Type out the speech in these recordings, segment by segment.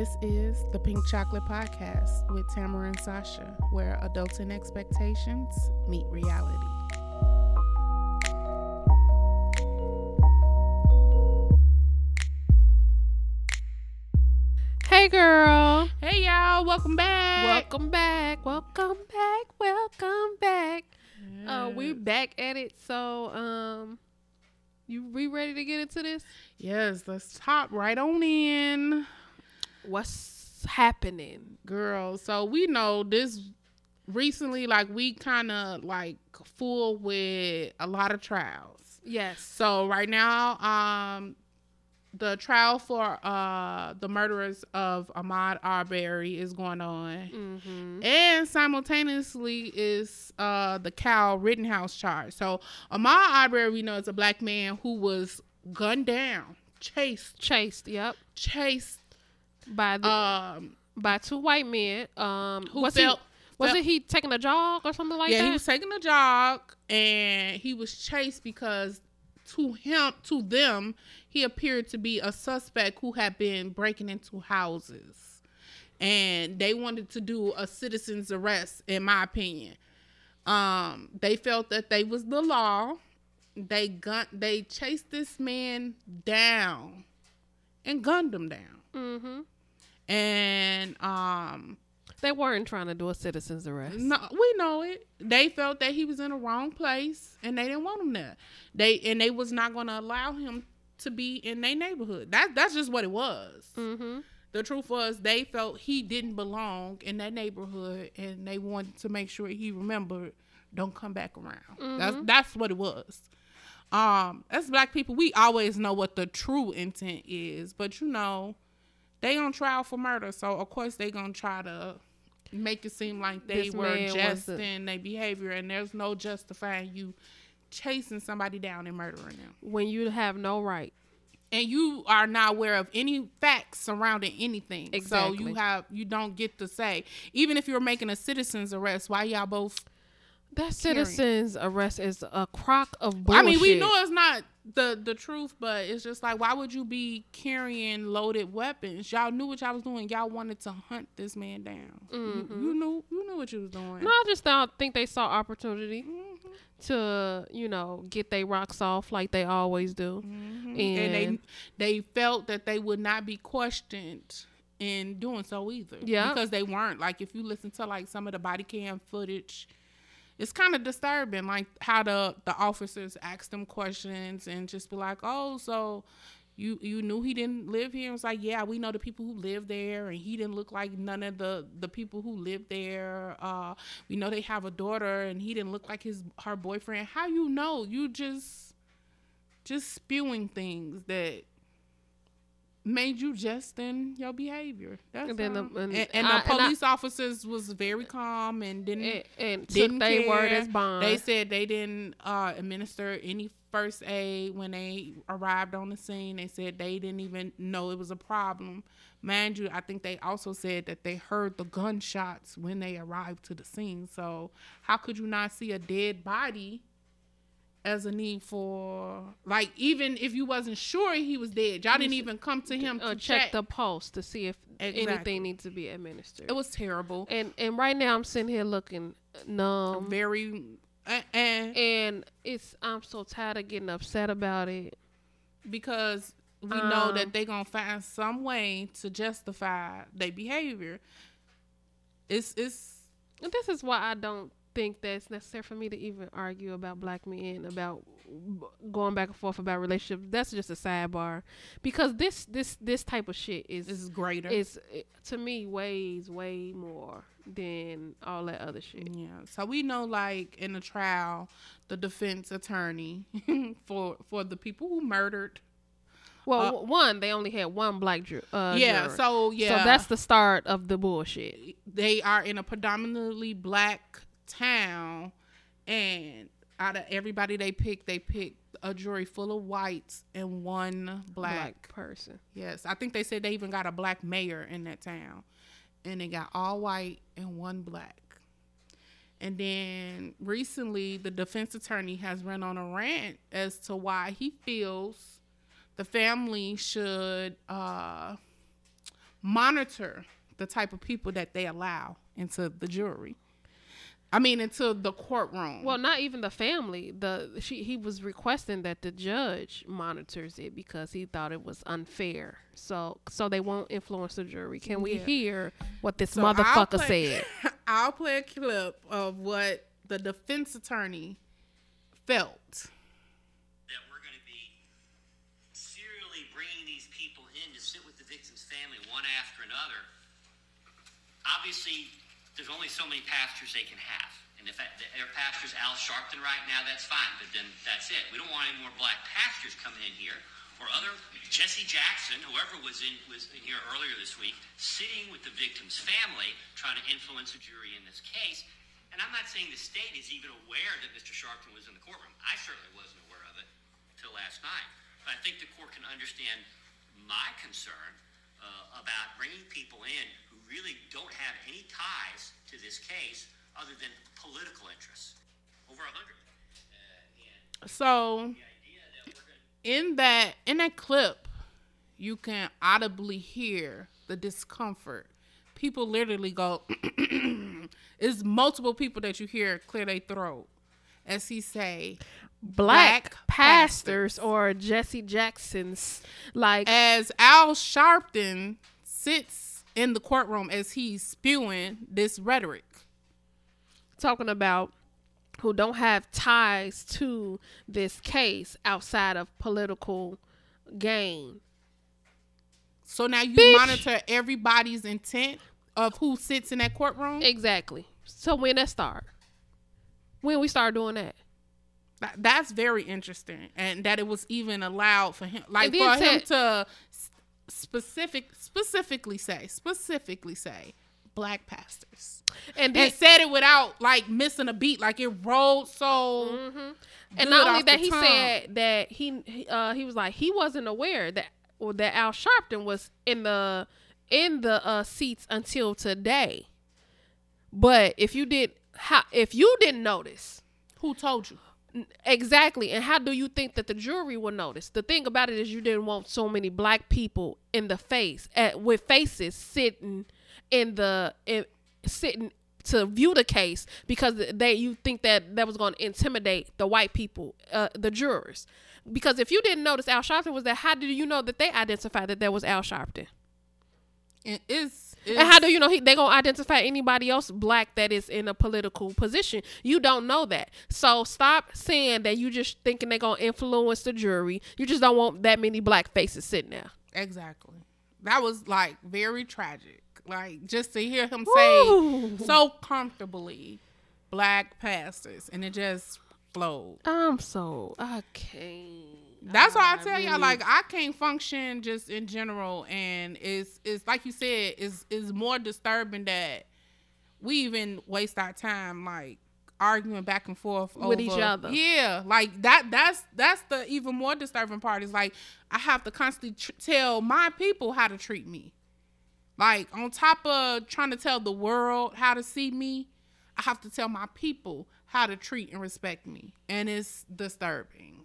This is the Pink Chocolate Podcast with Tamara and Sasha, where adulting expectations meet reality. Hey, girl. Hey, y'all, welcome back. Welcome back. Welcome back. Welcome back. Uh, we back at it. So, um, you we ready to get into this? Yes, let's hop right on in. What's happening? Girl, so we know this recently, like, we kind of like full with a lot of trials. Yes. So right now, um, the trial for uh the murderers of Ahmaud Arbery is going on, Mm-hmm. and simultaneously is uh the Kyle Rittenhouse charge. So Ahmaud Arbery, we know, is a black man who was gunned down, chased, Chased. Yep. chased, By the um, by two white men. Um, who was felt. he was felt- it he taking a jog or something like yeah, that? he was taking a jog and he was chased because to him, to them, he appeared to be a suspect who had been breaking into houses, and they wanted to do a citizen's arrest. In my opinion, um, they felt that they was the law. They gun, they chased this man down, and gunned him down, mm-hmm. and um. They weren't trying to do a citizen's arrest. No, we know it. They felt that he was in the wrong place, and they didn't want him there. They and they was not going to allow him to be in their neighborhood. That that's just what it was. Mm-hmm. The truth was, they felt he didn't belong in that neighborhood, and they wanted to make sure he remembered, don't come back around. That's that's what it was. Um, as black people, we always know what the true intent is, but you know, they on trial for murder, so of course they gonna try to make it seem like they This were just in their behavior, and there's no justifying you chasing somebody down and murdering them When you have no right. and you are not aware of any facts surrounding anything. So you have you don't get to say even if you're making a citizen's arrest, why y'all both That Period. citizen's arrest is a crock of bullshit. I mean, we know it's not the the truth, but it's just like why would you be carrying loaded weapons? Y'all knew what y'all was doing. Y'all wanted to hunt this man down. You, you knew you knew what you was doing. Mm-hmm. No, I just don't think they saw opportunity Mhm. to, you know, get their rocks off like they always do. Mhm. And, And they they felt that they would not be questioned in doing so either. Yeah. Because they weren't. Like if you listen to like some of the body cam footage, it's kind of disturbing. Like how the the officers ask them questions and just be like, "Oh, so." You, you knew he didn't live here. It was like, yeah, we know the people who live there, and he didn't look like none of the the people who live there. Uh, we know they have a daughter, and he didn't look like his her boyfriend. How you know? You just just spewing things that made you just in your behavior. That's And then the- and and, and I- the and I- police officers was very calm and didn't and, didn't took their word as bond. They said they didn't uh, administer any first aid when they arrived on the scene. They said they didn't even know it was a problem. Mind you, I think they also said that they heard the gunshots when they arrived to the scene. So how could you not see a dead body as a need for like even if you wasn't sure he was dead, y'all didn't even come to him uh, to check, check. the pulse to see if Exactly. anything needs to be administered. it was terrible. and and right now I'm sitting here looking numb, Very uh, and and it's I'm so tired of getting upset about it. because we know Um, that they're gonna find some way to justify their behavior. It's it's And this is why I don't think that it's necessary for me to even argue about black men about going back and forth about relationships. That's just a sidebar because this this this type of shit is is greater. is it, to me weighs way more than all that other shit. yeah. So we know like in the trial, the defense attorney for for the people who murdered. Well, Uh, one they only had one black juror. Uh, yeah. juror. So yeah. so that's the start of the bullshit. they are in a predominantly black town and out of everybody they picked they picked a jury full of whites and one Black person. Yes, I think they said they even got a black mayor in that town, and they got all white and one black. And then recently, the defense attorney has run on a rant as to why he feels the family should uh, monitor the type of people that they allow into the jury. I mean, into the courtroom. Well, not even the family. The she he was requesting that the judge monitors it because he thought it was unfair. So so they won't influence the jury. Can we Yeah. hear what this So I'll motherfucker play- said? I'll play a clip of what the defense attorney felt. that we're going to be serially bringing these people in to sit with the victim's family one after another. Obviously, there's only so many pastors they can have. And if their pastor's Al Sharpton right now, that's fine, but then that's it. We don't want any more black pastors coming in here or other Jesse Jackson, whoever was in was in here earlier this week, sitting with the victim's family, trying to influence a jury in this case. And I'm not saying the state is even aware that Mr. Sharpton was in the courtroom. I certainly wasn't aware of it until last night. But I think the court can understand my concern uh, about bringing people in who really don't have any ties to this case other than political interests. Over a hundred. Uh, So in that in that clip, you can audibly hear the discomfort. People literally go. it's multiple people that you hear clear their throat as he say, Black, Black pastors pastors. or Jesse Jackson's like as Al Sharpton sits in the courtroom as he's spewing this rhetoric. talking about who don't have ties to this case outside of political gain. So now you Bitch. monitor everybody's intent of who sits in that courtroom. Exactly. So when that start? When we start doing that? That- That's very interesting, and that it was even allowed for him, like for him to specific specifically say specifically say black pastors, And then and said it without like missing a beat, like it rolled so. and not only that he tongue. said that he he, uh he was like he wasn't aware that or that Al Sharpton was in the in the uh seats until today. But if you did how if you didn't notice Who told you? Exactly. And how do you think that the jury will notice? The thing about it is you didn't want so many black people in the face at, with faces sitting in the in, sitting to view the case because they you think that that was going to intimidate the white people, uh, the jurors. Because if you didn't notice Al Sharpton was there, how did you know that they identified that there was Al Sharpton? And it's, And how do you know he, they gonna identify anybody else black that is in a political position? You don't know that. So stop saying that you just thinking they gonna influence the jury. You just don't want that many black faces sitting there. exactly? That was like very tragic. Like just to hear him say so comfortably, black pastors, and it just flowed. I'm so I can't. That's why I tell y'all, like I can't function just in general, and it's it's like you said, is is more disturbing that we even waste our time like arguing back and forth With each other. Yeah, like that. That's that's the even more disturbing part. Is like I have to constantly tr- tell my people how to treat me. Like on top of trying to tell the world how to see me, I have to tell my people how to treat and respect me, and it's disturbing.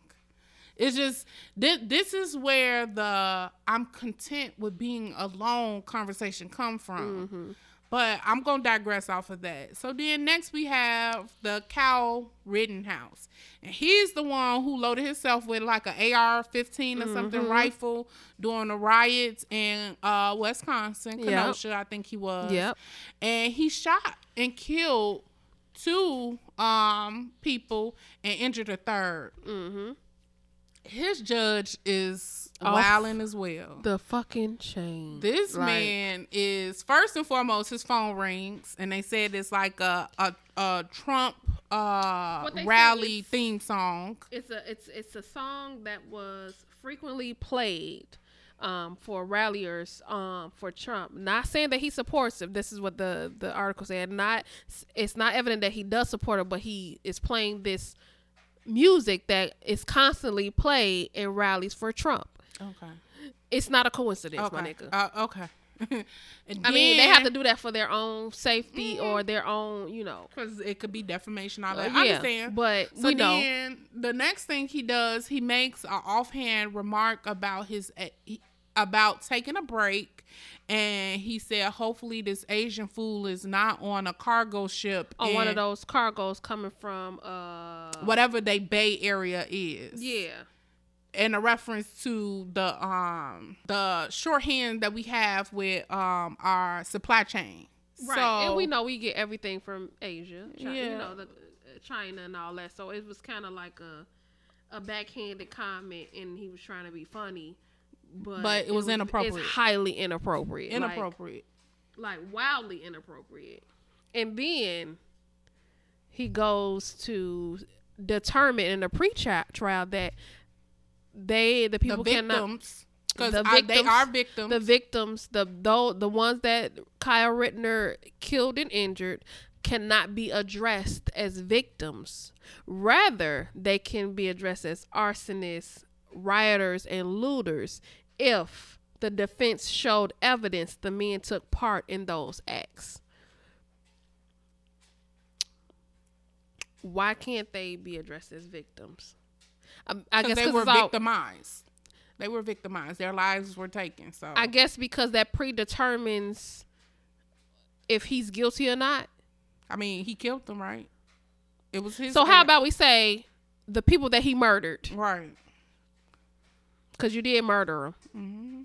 It's just this, this is where the I'm content with being alone conversation come from. But I'm gonna digress off of that. So then next we have the Kyle Rittenhouse, and he's the one who loaded himself with like a AR-15 or something rifle during the riots in uh, Wisconsin, Yep. Kenosha, I think he was. Yep. And he shot and killed two um people and injured a 3rd Mm-hmm. His judge is Off wilding as well. The fucking chain. This Like, man is first and foremost his phone rings and they said it's like a a, a Trump uh What they said rally theme song. It's a it's it's a song that was frequently played um, for ralliers um, for Trump. Not saying that he supports it. This is what the the article said. Not it's not evident that he does support it, but he is playing this music that is constantly played in rallies for Trump. Okay. It's not a coincidence, my Okay. nigga. Uh, okay. I mean, they have to do that for their own safety or their own, you know. because it could be defamation. All Uh, that. yeah, I understand. but so we know. then the next thing he does, he makes an offhand remark about his. eh, He, about taking a break, and he said hopefully this Asian fool is not on a cargo ship On one of those cargoes coming from uh whatever they Bay Area is. Yeah. in a reference to the um the shorthand that we have with um our supply chain. Right. So, and we know we get everything from Asia. Chi- You Yeah. know, the, uh, China and all that. So it was kind of like a a backhanded comment and he was trying to be funny. But, But it was inappropriate. It's highly inappropriate. Like- inappropriate. like wildly inappropriate. And then he goes to determine in the pre-trial that they the people the cannot because the they are victims. the victims the though the ones that Kyle Rittner killed and injured cannot be addressed as victims. Rather, they can be addressed as arsonists, rioters, and looters if the defense showed evidence the men took part in those acts. Why can't they be addressed as victims? I, I guess because they were it's all- victimized. They were victimized. Their lives were taken. So I guess because that predetermines if he's guilty or not. I mean, he killed them, right? It was his. So how about we say the people that he murdered? right? Because you did murder them. Mm-hmm.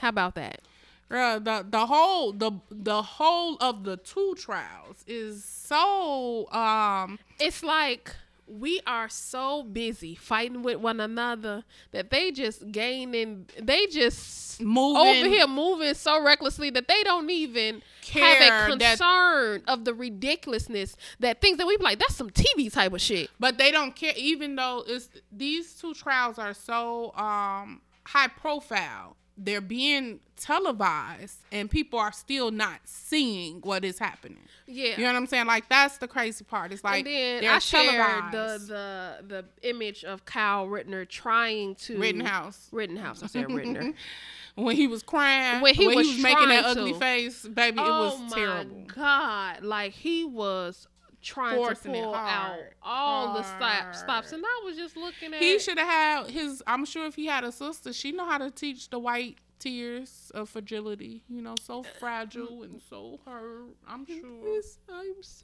How about that? Girl, the the whole the the whole of the two trials is so um It's like we are so busy fighting with one another that they just gaining. They just moving over here moving so recklessly that they don't even Care have a that- concern of the ridiculousness that things that we be like that's some TV type of shit. but they don't care even though it's these two trials are so um high profile they're being televised and people are still not seeing what is happening Yeah. you know what i'm saying like that's the crazy part it's like and then they're I shared the, televised. the the image of Kyle Rittner trying to Rittenhouse. Rittenhouse. I said Rittner. when he was crying When he was making that trying ugly to. face baby it oh was my terrible god! Like he was trying Forcing to it pull out hard. all the stop, stops, and I was just looking at. he should have had his i'm sure if he had a sister she know how to teach the white tears of fragility you know so fragile and so hurt i'm sure Yes, I'm so.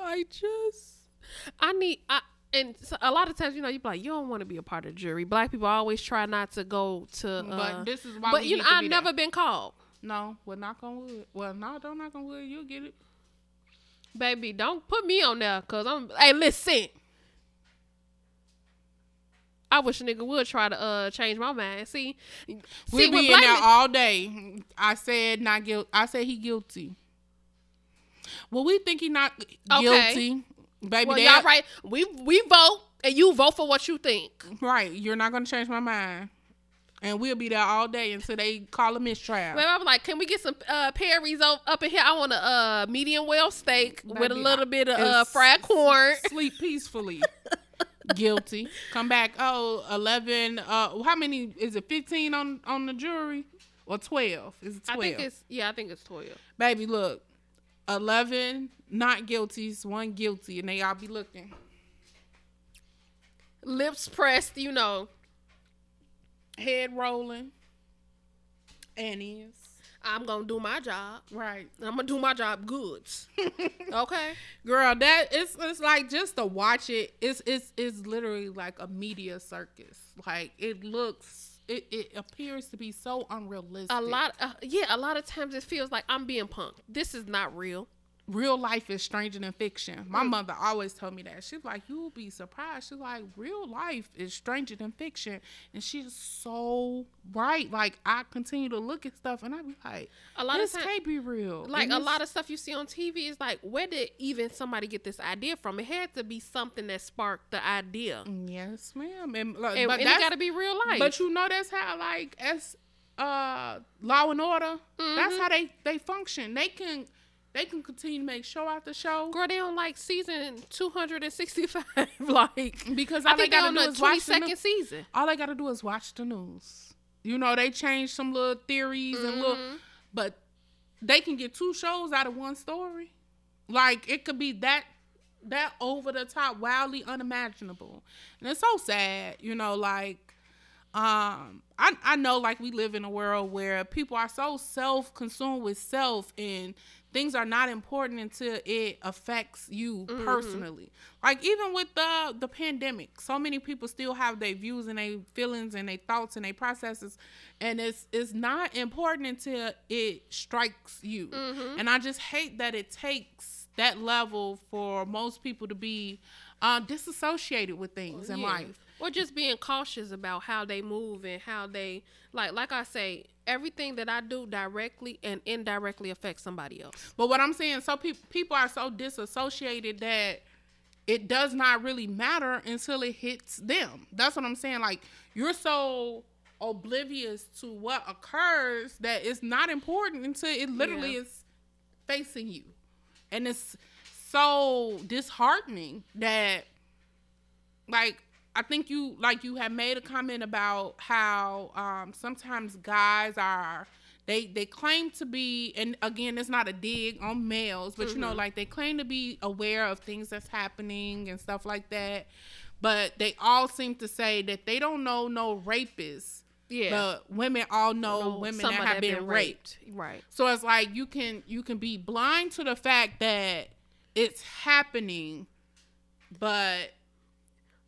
I just. I need. I and so a lot of times, you know, you be like, you don't want to be a part of the jury. Black people always try not to go to. Uh, but this is why but you know, I've never been called. no well knock on wood well no don't knock on wood you'll get it Baby, don't put me on there, cause I'm. Hey, listen. I wish a nigga would try to uh change my mind. See, we'll see, be in there all day i said not guilty i said he guilty well we think he not Okay. guilty baby well, y'all right. We we vote, and you vote for what you think. right you're not gonna change my mind and we'll be there all day until they call a mistrial But I was like, can we get some uh, Perry's up, up in here? I want a uh, medium well steak with a little bit of uh, fried corn. sleep peacefully. Guilty. Come back. Oh, 11. Uh, how many is it? 15 on on the jury or 12? Is it 12? I think it's yeah, I think it's twelve. Baby, look. 11 not guilties, one guilty, and they all be looking. Lips pressed, you know. Head rolling. And is. I'm gonna do my job. Right. I'm gonna do my job goods. okay. Girl, that it's it's like just to watch it, it's it's it's literally like a media circus. Like it looks it, it appears to be so unrealistic. A lot, uh, yeah. A lot of times it feels like I'm being punked. This is not real. Real life is stranger than fiction. My mother always told me that. She's like, you'll be surprised. She's like, real life is stranger than fiction. And she's so right. Like, I continue to look at stuff and I be like, A lot this of time, can't be real. like a lot of stuff you see on TV is like, where did even somebody get this idea from? It had to be something that sparked the idea, Yes, ma'am. And, like, and, but and it got to be real life. but you know that's how like as uh law and order, that's Mm-hmm. how they they function. They can they can continue to make show after show. girl, they on like season two hundred and sixty-five. like, Because I they think gotta on the is watch the twenty-second new- season. all they gotta do is watch the news. You know, they change some little theories and little, Mm-hmm. but they can get two shows out of one story. Like it could be that that over the top, wildly unimaginable, and it's so sad. You know, like um I, I know like we live in a world where people are so self-consumed with self and things are not important until it affects you Mm-hmm. personally like even with the the pandemic so many people still have their views and their feelings and their thoughts and their processes and it's it's not important until it strikes you Mm-hmm. and i just hate that it takes that level for most people to be uh, disassociated with things in Yeah. life Or just being cautious about how they move and how they like like I say, everything that I do directly and indirectly affects somebody else. But what I'm saying, so pe- people are so disassociated that it does not really matter until it hits them. That's what I'm saying. Like you're so oblivious to what occurs that it's not important until it literally Yeah. is facing you, and it's so disheartening that like I think you like you have made a comment about how um, sometimes guys are they they claim to be and again it's not a dig on males but you know like they claim to be aware of things that's happening and stuff like that but they all seem to say that they don't know no rapists Yeah. but women all know Know women that have that been, raped. Right. So it's like you can you can be blind to the fact that it's happening, but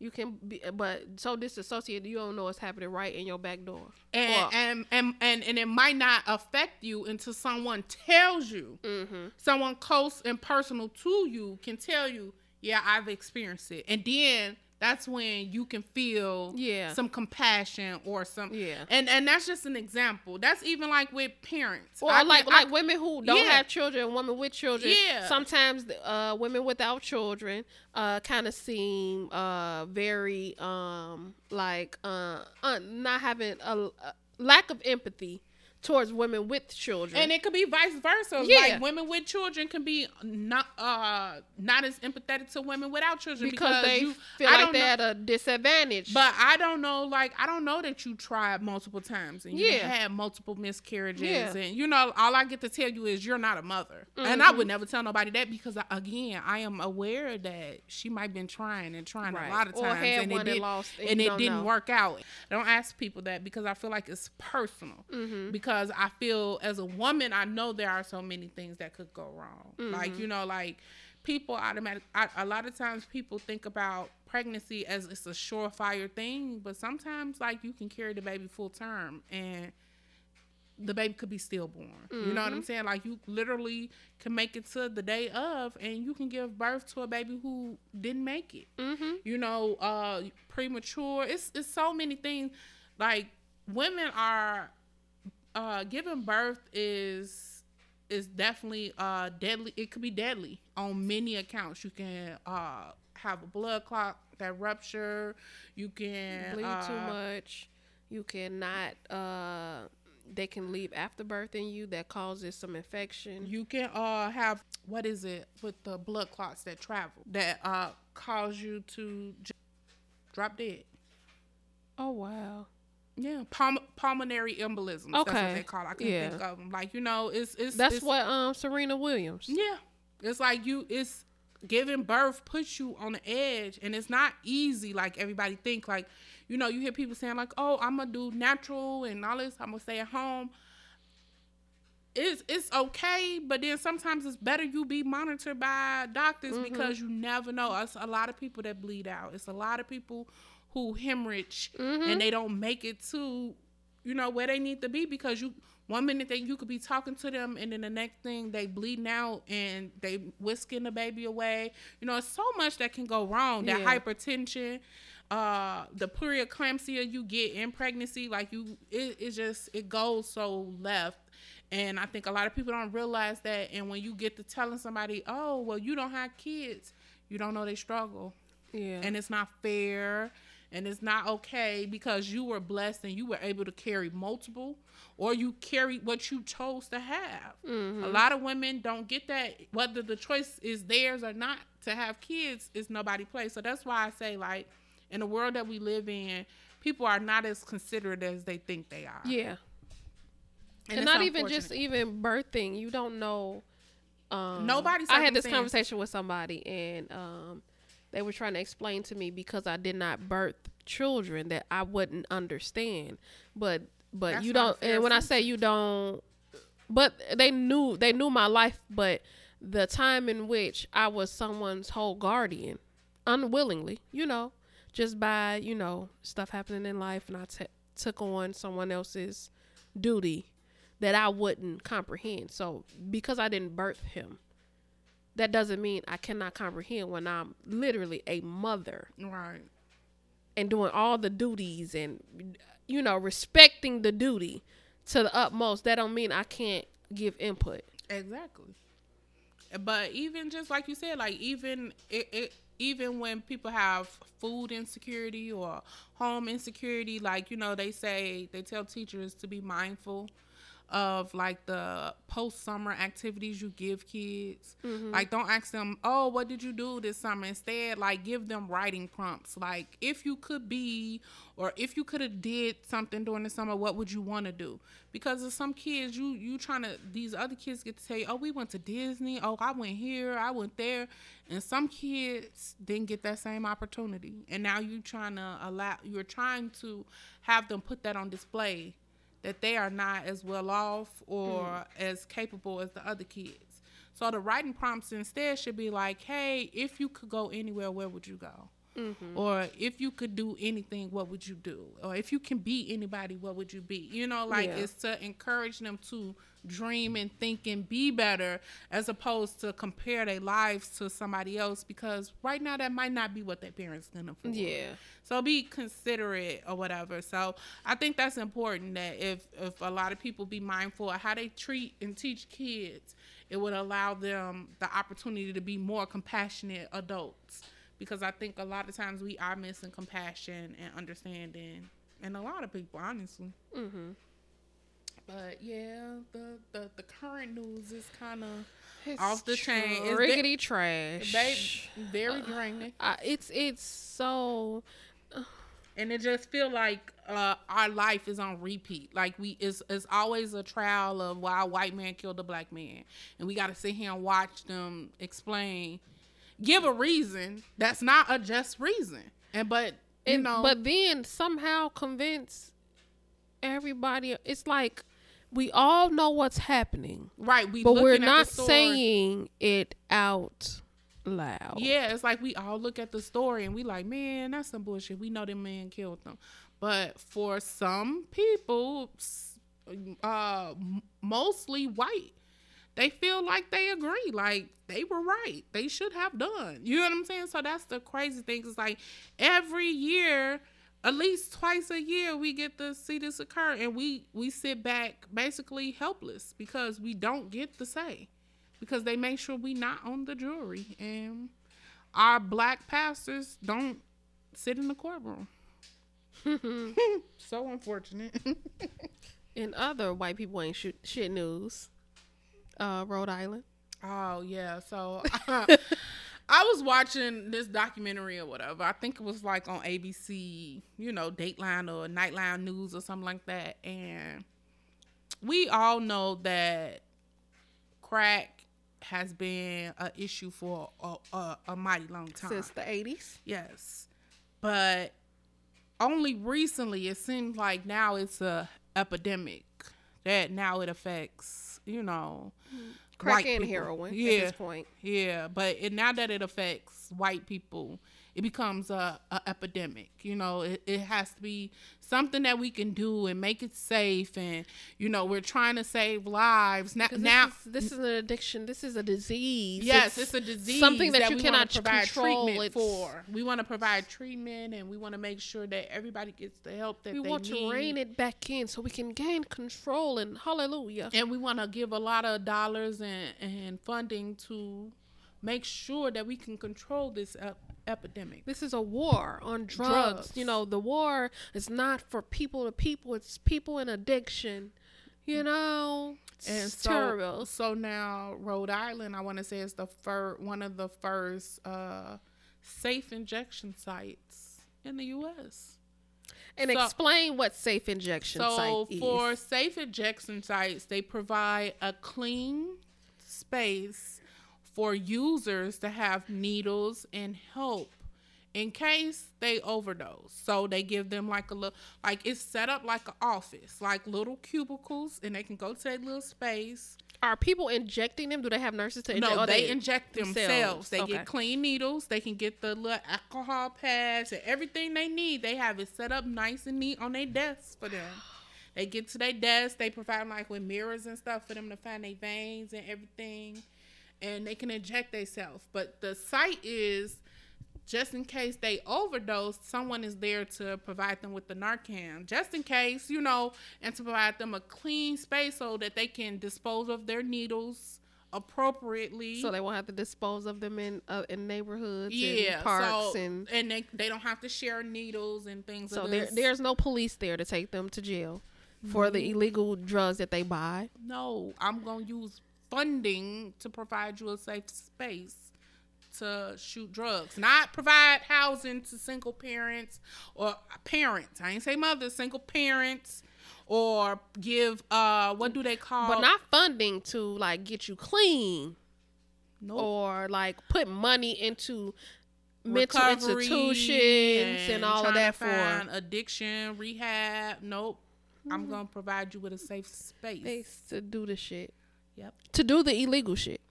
You can be, but so disassociated, you don't know what's happening right in your back door. and Or- and, and and and it might not affect you until someone tells you. Mm-hmm. Someone close and personal to you can tell you, "Yeah, I've experienced it," and then that's when you can feel Yeah. some compassion or some Yeah. and and that's just an example that's even like with parents Or I like can- I- like women who don't Yeah. have children, women with children. Yeah. Sometimes uh, women without children uh, kind of seem uh, very um, like uh, uh, not having a, a lack of empathy towards women with children. and it could be vice versa. Yeah. Like women with children can be not uh not as empathetic to women without children because, they you, feel I like they're know, at a disadvantage. But I don't know, like I don't know that you tried multiple times and you Yeah. had multiple miscarriages, Yeah. and you know all I get to tell you is you're not a mother, and I would never tell nobody that because I- again I am aware that she might been trying and trying Right. a lot of times and it did, lost and and it didn't know. work out. I don't ask people that because I feel like it's personal Mm-hmm. because I feel as a woman I know there are so many things that could go wrong, Mm-hmm. like you know like people automatic I, a lot of times people think about pregnancy as it's a surefire thing but sometimes like you can carry the baby full term and the baby could be stillborn. You know what i'm saying? Like you literally can make it to the day of and you can give birth to a baby who didn't make it. Mm-hmm. you know uh premature. It's it's so many things. Like women are uh giving birth is is definitely uh deadly it could be deadly on many accounts you can uh have a blood clot that rupture you can bleed uh, too much. You cannot. Uh, they can leave after birth in you that causes some infection. you can uh have what is it with the blood clots that travel that uh cause you to j- drop dead oh wow. Yeah, pulm- pulmonary embolisms. That's what Okay. they call. It. I can't Yeah. think of them. Like you know, it's it's That's it's, what um Serena Williams. Yeah, it's like you. It's giving birth puts you on the edge, and it's not easy like everybody think. Like you know, you hear people saying like, "Oh, I'm gonna do natural and all this. I'm gonna stay at home." It's it's okay, but then sometimes it's better you be monitored by doctors because you never know. It's a lot of people that bleed out. It's a lot of people who hemorrhage and they don't make it to you know where they need to be because you one minute that you could be talking to them and then the next thing they bleeding out and they whisking the baby away. You know it's so much that can go wrong that Yeah. hypertension uh the preeclampsia you get in pregnancy like you it, it just it goes so left. And i think a lot of people don't realize that and when you get to telling somebody oh well you don't have kids you don't know they struggle. Yeah. and it's not fair and it's not okay because you were blessed and you were able to carry multiple or you carried what you chose to have a lot of women don't get that whether the choice is theirs or not to have kids is nobody place so that's why i say like in the world that we live in people are not as considerate as they think they are yeah. And, it's not even just even birthing. You don't know. Um, Nobody's I had this conversation with somebody, and um, they were trying to explain to me because I did not birth children that I wouldn't understand. But but That's you don't. And when I say you don't, but they knew they knew my life. But the time in which I was someone's whole guardian, unwillingly, you know, just by you know stuff happening in life, and I t- took on someone else's duty that I wouldn't comprehend. So because I didn't birth him, that doesn't mean I cannot comprehend when I'm literally a mother Right. and doing all the duties and you know respecting the duty to the utmost. That don't mean I can't give input. Exactly. But even just like you said, like even it, it even when people have food insecurity or home insecurity, like you know they say they tell teachers to be mindful of like the post summer activities you give kids. Mm-hmm. Like don't ask them, "Oh, what did you do this summer?" Instead, like give them writing prompts. Like if you could be or if you could have did something during the summer, what would you want to do? Because of some kids, you you trying to these other kids get to say, "Oh, we went to Disney. Oh, I went here. I went there." And some kids didn't get that same opportunity. And now you trying to allow you're trying to have them put that on display that they are not as well off or mm. as capable as the other kids. So the writing prompts instead should be like, hey, if you could go anywhere, where would you go? Mm-hmm. Or if you could do anything, what would you do? Or if you can be anybody, what would you be? You know, like Yeah. it's to encourage them to dream and think and be better as opposed to compare their lives to somebody else because right now that might not be what their parents can afford. Yeah. So be considerate or whatever. So I think that's important that if if a lot of people be mindful of how they treat and teach kids, it would allow them the opportunity to be more compassionate adults. Because I think a lot of times we are missing compassion and understanding, and a lot of people, honestly. Mm-hmm. But yeah, the the, the current news is kind of Off the chain. It's riggedy trash. they very draining. I, it's it's so and it just feel like uh, our life is on repeat. Like we is it's always a trial of why a white man killed a black man, and we got to sit here and watch them explain, give a reason that's not a just reason, and but you and, know, but then somehow convince everybody. It's like we all know what's happening, right, we but we're looking at the not saying it out loud. Yeah, it's like we all look at the story and we like, man, that's some bullshit. We know the man killed them. But for some people, uh, mostly white, they feel like they agree. Like they were right. They should have done. You know what I'm saying? So that's the crazy thing. It's like every year, at least twice a year, we get to see this occur, and we we sit back basically helpless because we don't get to say because they make sure we not on the jury and our black pastors don't sit in the courtroom. so unfortunate. And other white people ain't shit news. Uh, Rhode Island. oh yeah, so I was watching this documentary or whatever. I think it was like on ABC, you know, Dateline or Nightline News or something like that. And we all know that crack has been an issue for a, a, a mighty long time. Since the eighties. Yes. But only recently it seems like now it's a epidemic that now it affects, you know, Crack and people. heroin Yeah. at this point. Yeah, but it, now that it affects white people, it becomes a, a epidemic. You know, it, it has to be something that we can do and make it safe. And you know, we're trying to save lives now. 'Cause Now, this, is, this is an addiction. This is a disease. Yes, it's, a disease. Something that, you we cannot provide control. treatment It's, for. We want to provide treatment, and we want to make sure that everybody gets the help that they need. We they want need. to rein it back in so we can gain control and hallelujah. and we want to give a lot of dollars and, and funding to make sure that we can control this ep- epidemic. This is a war on drugs. Drugs. You know, the war is not for people to people. It's people in addiction. You know, it's and so, terrible. So now Rhode Island, I want to say, is the fir- one of the first uh, safe injection sites in the U.S. And so- explain what safe injection sites. So for is. safe injection sites, they provide a clean space for users to have needles and help in case they overdose. So they give them like a little, like it's set up like an office, like little cubicles, and they can go to that little space. Are people injecting them? Do they have nurses to inject? Oh, no, or they, inject themselves. They Okay. get clean needles. They can get the little alcohol pads and everything they need. They have it set up nice and neat on their desks for them. They get to their desk. They provide 'em, like with mirrors and stuff for them to find their veins and everything, and they can inject themselves. But the site is just in case they overdose, someone is there to provide them with the Narcan, just in case, you know, and to provide them a clean space so that they can dispose of their needles appropriately. So they won't have to dispose of them in uh, in neighborhoods, yeah, and parks, so, and they they don't have to share needles and things. so of there there's no police there to take them to jail for the illegal drugs that they buy. no. I'm gonna use funding to provide you a safe space to shoot drugs, not provide housing to single parents or parents. I ain't say mothers, single parents, or give uh what do they call? but not funding to like get you clean Nope. or like put money into mental Recovery institutions and, all of that for addiction rehab. Nope. I'm gonna provide you with a safe space. space to do the shit Yep. to do the illegal shit.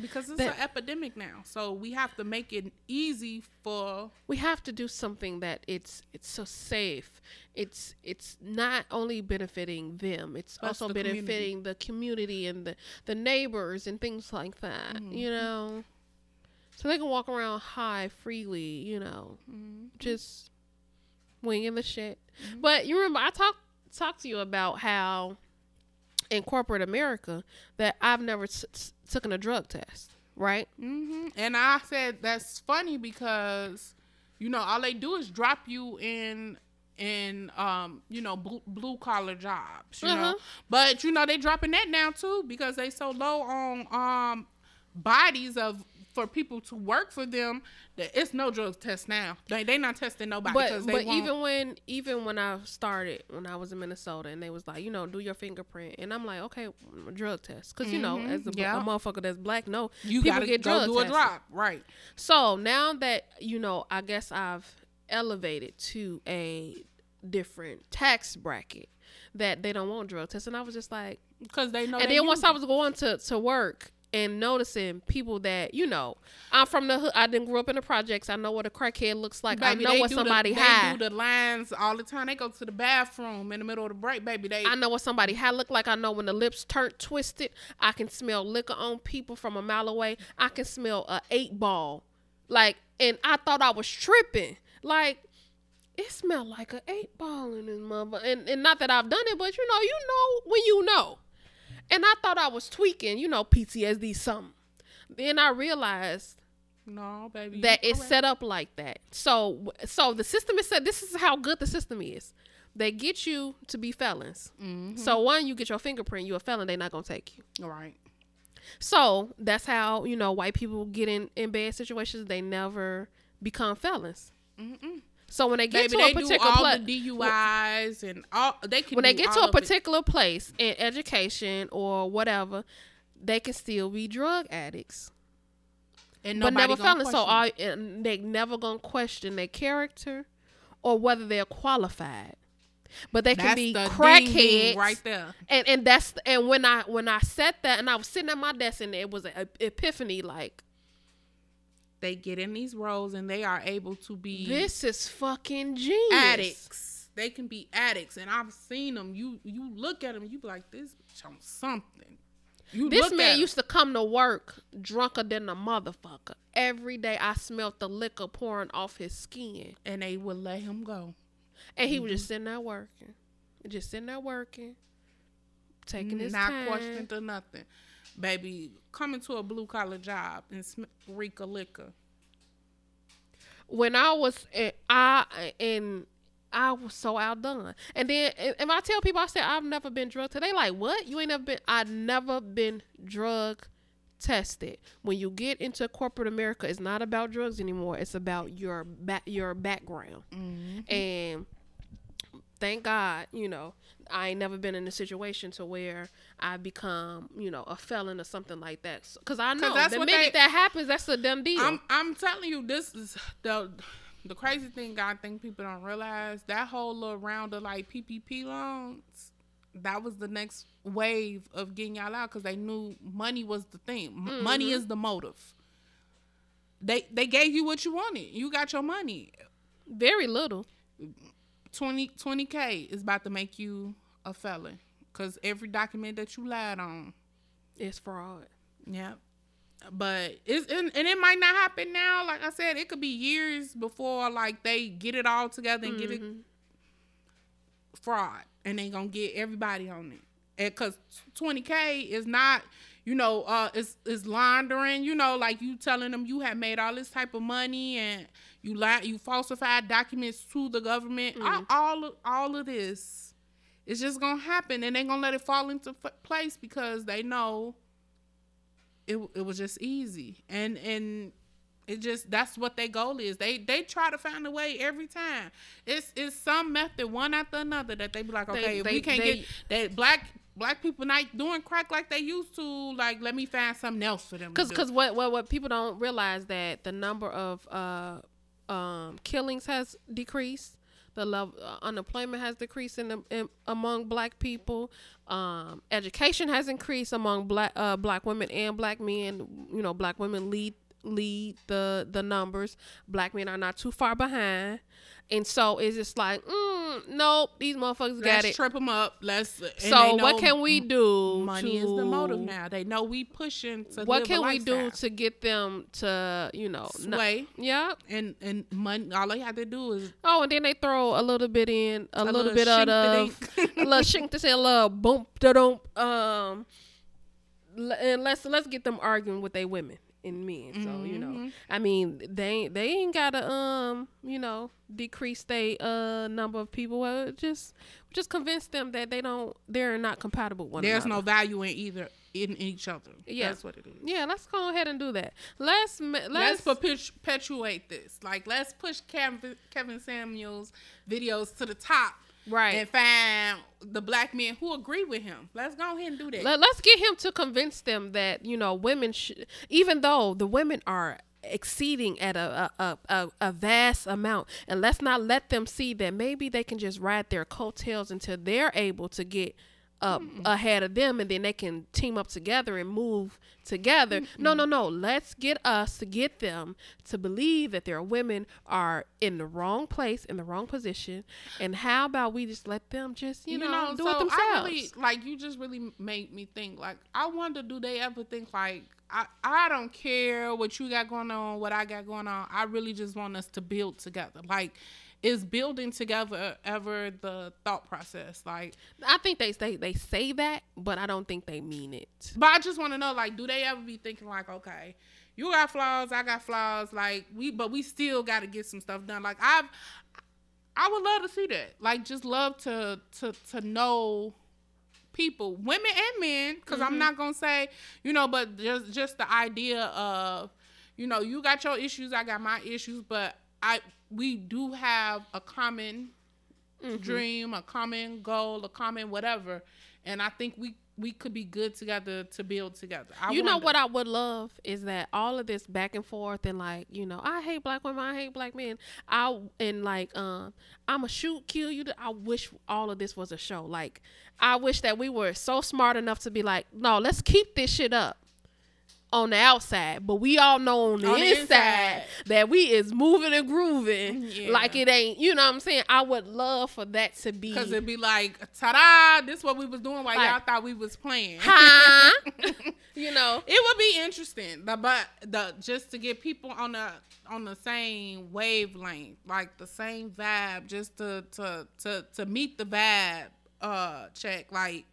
Because it's That- an epidemic now, so we have to make it easy for. we have to do something that it's it's so safe. It's it's not only benefiting them, it's also the community. benefiting the community and the the neighbors and things like that. Mm-hmm. You know, so they can walk around high freely. You know, Mm-hmm. just winging the shit. But you remember I talked talked to you about how in corporate America that I've never s- s- taken a drug test, right? Mm-hmm. And I said that's funny because, you know, all they do is drop you in in um you know blue, blue collar jobs you know Uh-huh. but you know they dropping that now too because they so low on um bodies of for people to work for them that it's no drug test now. They they not testing nobody but they but won't- even when even when I started when I was in Minnesota and they was like you know do your fingerprint. And I'm like okay drug test. Because you know mm-hmm. as a, yeah. a motherfucker that's black no you people gotta get go drug do a drop right. So now that you know I guess I've elevated to a different tax bracket that they don't want drug tests and I was just like because they know and they then once use I was going to to work and noticing people that you know I'm from the hood I didn't grow up in the projects I know what a crackhead looks like Baby, I know what somebody the, had They do the lines all the time. They go to the bathroom in the middle of the break, baby. They I know what somebody had look like. I know when the lips turn twisted. I can smell liquor on people from a mile away. I can smell a eight ball. Like, and I thought I was tripping. Like, it smelled like an eight ball in this mother. And, and not that I've done it, but you know, you know when you know. And I thought I was tweaking, you know, PTSD something. Then I realized no, baby. that it's set up like that. So so the system is set. This is how good the system is. They get you to be felons. Mm-hmm. So one, you get your fingerprint, you're a felon. They not gonna take you. All right. So that's how you know white people get in in bad situations. They never become felons. So when they get Baby, to a particular all pla- the DUIs and all. They can when they get to a of it. particular place in education or whatever, they can still be drug addicts. and but never felons. So question it. are and they never gonna question their character or whether they're qualified. But they can That's be the crackheads right there. And and that's and when I when I said that and I was sitting at my desk and it was an epiphany like They get in these roles and they are able to be this is fucking genius. addicts. They can be addicts, and I've seen them. You you look at them, you be like, this bitch on something. You This man used to come to work drunker than a motherfucker. Every day I smelt the liquor pouring off his skin. and they would let him go. And he was mm-hmm. just sitting there working. Just sitting there working. Taking his not time. questioned or nothing. Baby, coming to a blue collar job and sm- reek of liquor. when I was in, I and I was so outdone. And then and, and I tell people I said I've never been drug tested. They like what? You ain't never been I never been drug tested. When you get into corporate America, it's not about drugs anymore. It's about your back your background. Mm-hmm. And thank God, you know, I ain't never been in a situation to where I become, you know, a felon or something like that. Because I know that's the minute they- that happens, that's a dumb deal. I'm I'm telling you, this is the the crazy thing. I think people don't realize that whole little round of like PPP loans. That was the next wave of getting y'all out because they knew money was the thing. M- Mm-hmm. Money is the motive. They they gave you what you wanted. You got your money. Very little. 20 k is about to make you a felon because every document that you lied on. is fraud. Yeah. But it's and, and it might not happen now. Like I said, it could be years before like they get it all together and get it mm-hmm. fraud, and they gonna get everybody on it. And cause twenty k is not, you know, uh, is is laundering. You know, like you telling them you have made all this type of money and you lie, you falsified documents to the government. All, all of, all of this is just gonna happen, and they're gonna let it fall into f- place because they know it it was just easy and and it just that's what their goal is they they try to find a way every time it's it's some method one after another that they be like They- okay if they- we can't they- get that black black people not doing crack like they used to like let me find something else for them Because because what, what what people don't realize that the number of uh um killings has decreased. The level uh, unemployment has decreased in, the, in among black people. Um, education has increased among black uh, black women and black men. You know, black women lead lead the the numbers. Black men are not too far behind, and so it's just like, mm, nope, these motherfuckers got let's it. trip them up let's so what can we do? money is the motive now they know we pushing to What a can we do to get them to you know? not- sway yeah. and and money all they have to do is Oh, and then they throw a little bit in, a, little, little bit of, shink-a-dink. little shink to say a little boom da dum. Um, and let's let's get them arguing with their women and men. So you Mm-hmm. know, I mean, they ain't- they ain't gotta um, you know, decrease they uh number of people. Well, just just convince them that they don't, they're not compatible with one there's another. no value in either in each other Yeah. that's what it is Yeah, let's go ahead and do that. Let's let's let's, perpetuate this. Like, let's push Kevin, Kevin Samuels videos to the top, Right. And find the black men who agree with him. Let's go ahead and do that. Let, us get him to convince them that you know women should, even though the women are exceeding at a a, a, a a vast amount, and let's not let them see that maybe they can just ride their coattails until they're able to get up ahead of them, and then they can team up together and move together. No, no, no. Let's get us to get them to believe that their women are in the wrong place, in the wrong position, and how about we just let them just you, know, do so it themselves. I really, like you just really made me think. Like, I wonder, do they ever think like, I, I don't care what you got going on, what I got going on. I really just want us to build together. Like, is building together ever the thought process? Like, I think they say they say that, but I don't think they mean it. But I just want to know, like, do they ever be thinking like, okay, you got flaws, I got flaws, like we, but we still got to get some stuff done. Like I've, I would love to see that. Like, just love to to to know people, women and men, because I'm mm-hmm. not gonna say, you know, but just just the idea of, you know, you got your issues, I got my issues, but I we do have a common dream, a common goal, a common whatever, and I think we we could be good together to build together. I you know what I would love is that all of this back and forth and like you know I hate black women, I hate black men. I and like um I'm a shoot kill you. I wish all of this was a show. Like I wish that we were so smart enough to be like, no, let's keep this shit up on the outside, but we all know on the, On inside, inside. that we is moving and grooving Yeah. like it ain't. You know what I'm saying? I would love for that to be. Cause it'd be like, ta-da! This what we was doing while Like- y'all thought we was playing. huh? you know. It would be interesting, the, but the just to get people on the on the same wavelength, like the same vibe, just to to to to meet the vibe uh check. Like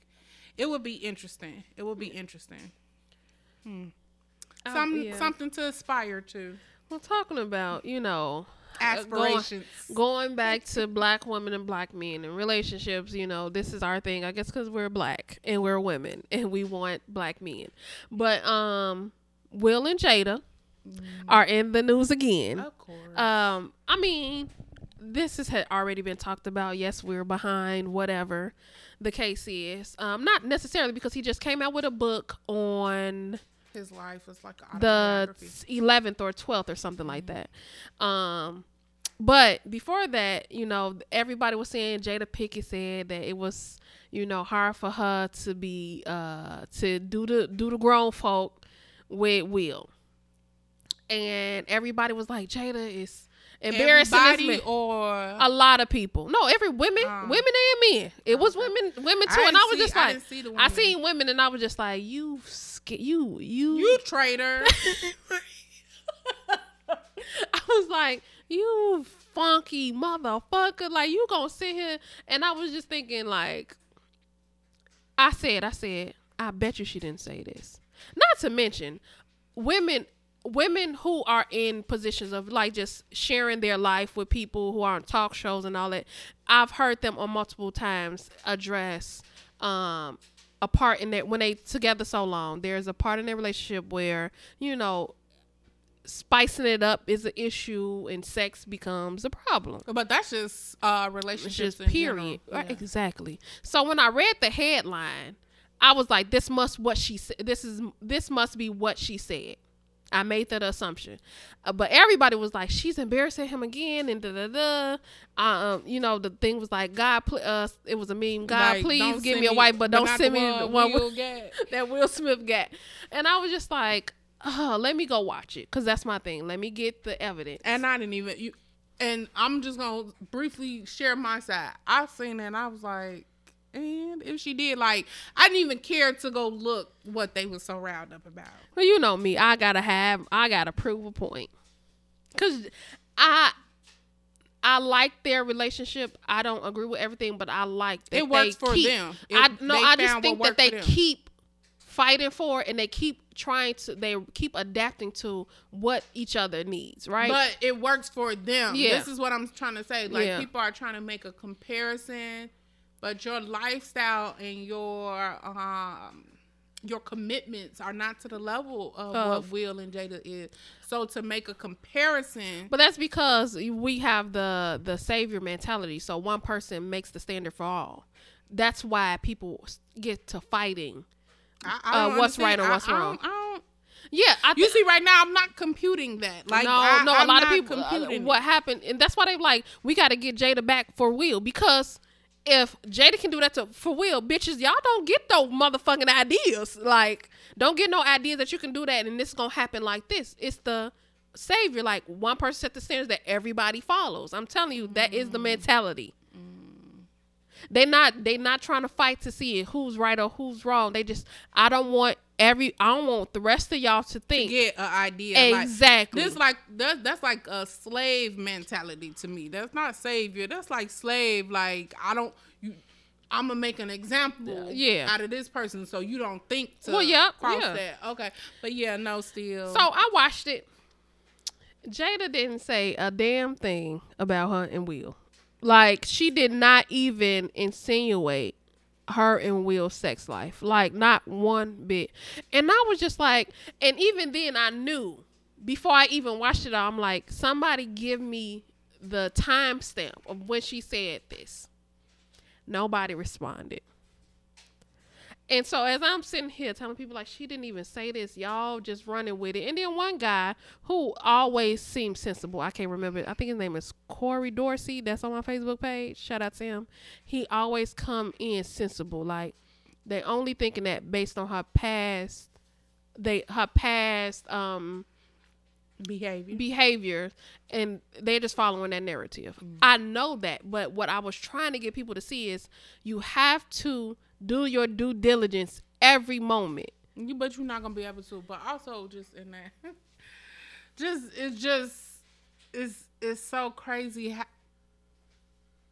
it would be interesting. It would be interesting. Um, Some yeah. something to aspire to. We're talking about, you know, uh, Aspirations. Going, going back to black women and black men and relationships, you know, this is our thing. I guess because we're black and we're women and we want black men. But um, Will and Jada are in the news again. Of course. Um, I mean, this has had already been talked about. Yes, we're behind whatever the case is. Um, not necessarily because he just came out with a book on His life is like the 11th or 12th or something like that. Um, but before that, you know, everybody was saying Jada Pinkett said that it was, you know, hard for her to be uh to do the do the grown folk with Will. And everybody was like, Jada is embarrassing Everybody man. or a lot of people. No, every women, Oh. women and men. It was Okay. women, women I too. And I was see- just like, didn't see I women. seen women, and I was just like, you, you, you, you traitor. I was like, you funky motherfucker. Like, you gonna sit here. And I was just thinking, like, I said, I said, I bet you she didn't say this. Not to mention, women. Women who are in positions of like just sharing their life with people who are on talk shows and all that, I've heard them on multiple times address um, a part in that when they together so long. There's a part in their relationship where you know spicing it up is an issue and sex becomes a problem. but that's just uh relationships just period. Right, Yeah. Exactly. So when I read the headline, I was like, "This must what she said. This is this must be what she said." I made that assumption, uh, but everybody was like, "She's embarrassing him again," and da da da. Um, you know, the thing was like, "God, pl- uh, it was a meme. God, Like, please give me a wife, but don't send the me the one one Will with- that Will Smith got." And I was just like, "Oh, let me go watch it, cause that's my thing. Let me get the evidence." And I didn't even you and I'm just gonna briefly share my side. I seen that and I was like, and if she did, like, I didn't even care to go look what they were so riled up about. Well, you know me. I gotta have. I gotta prove a point. Cause I, I like their relationship. I don't agree with everything, but I like that It works for keep- them. It- I no. I just think that they worked for them. keep fighting for, and they keep trying to. They keep adapting to what each other needs. Right. But it works for them. Yeah. This is what I'm trying to say. Like Yeah. people are trying to make a comparison, but your lifestyle and your um your commitments are not to the level of, Of- what Will and Jada is. So to make a comparison, But that's because we have the the savior mentality. So one person makes the standard for all. That's why people get to fighting. I, I uh, what's right or what's I- wrong. don't- I don't- Yeah, I You see, right now I'm not computing that. Like, no, I, no, a I'm lot of people. uh, what happened, and that's why they like we got to get Jada back for Will because if Jada can do that to for Will, bitches, y'all don't get no motherfucking ideas. Like, don't get no ideas that you can do that and this is gonna happen like this. It's the savior. Like one person set the standards that everybody follows. I'm telling you, that is the mentality. They're not they not trying to fight to see who's right or who's wrong. They just I don't want every I don't want the rest of y'all to think to Get an idea. Like, exactly. this like that, that's like a slave mentality to me. That's not savior. That's like slave. Like I don't you. I'm gonna make an example, Yeah. out of this person, so you don't think to Well, yeah, cross yeah. that. Okay, but yeah, no, still. So I watched it. Jada didn't say a damn thing about her and Will. Like she did not even insinuate her and Will's sex life. Like not one bit. And I was just like, and even then I knew before I even watched it, I'm like, somebody give me the timestamp of when she said this. Nobody responded. And so as I'm sitting here telling people like she didn't even say this, y'all just running with it. And then one guy who always seems sensible, I can't remember. I think his name is Corey Dorsey. That's on my Facebook page. Shout out to him. He always come in sensible. Like they only thinking that based on her past, they her past um behavior. behavior and they're just following that narrative. Mm. I know that, but what I was trying to get people to see is you have to do your due diligence every moment. You, but you're not gonna be able to. But also, just in that, just it's just it's it's so crazy how,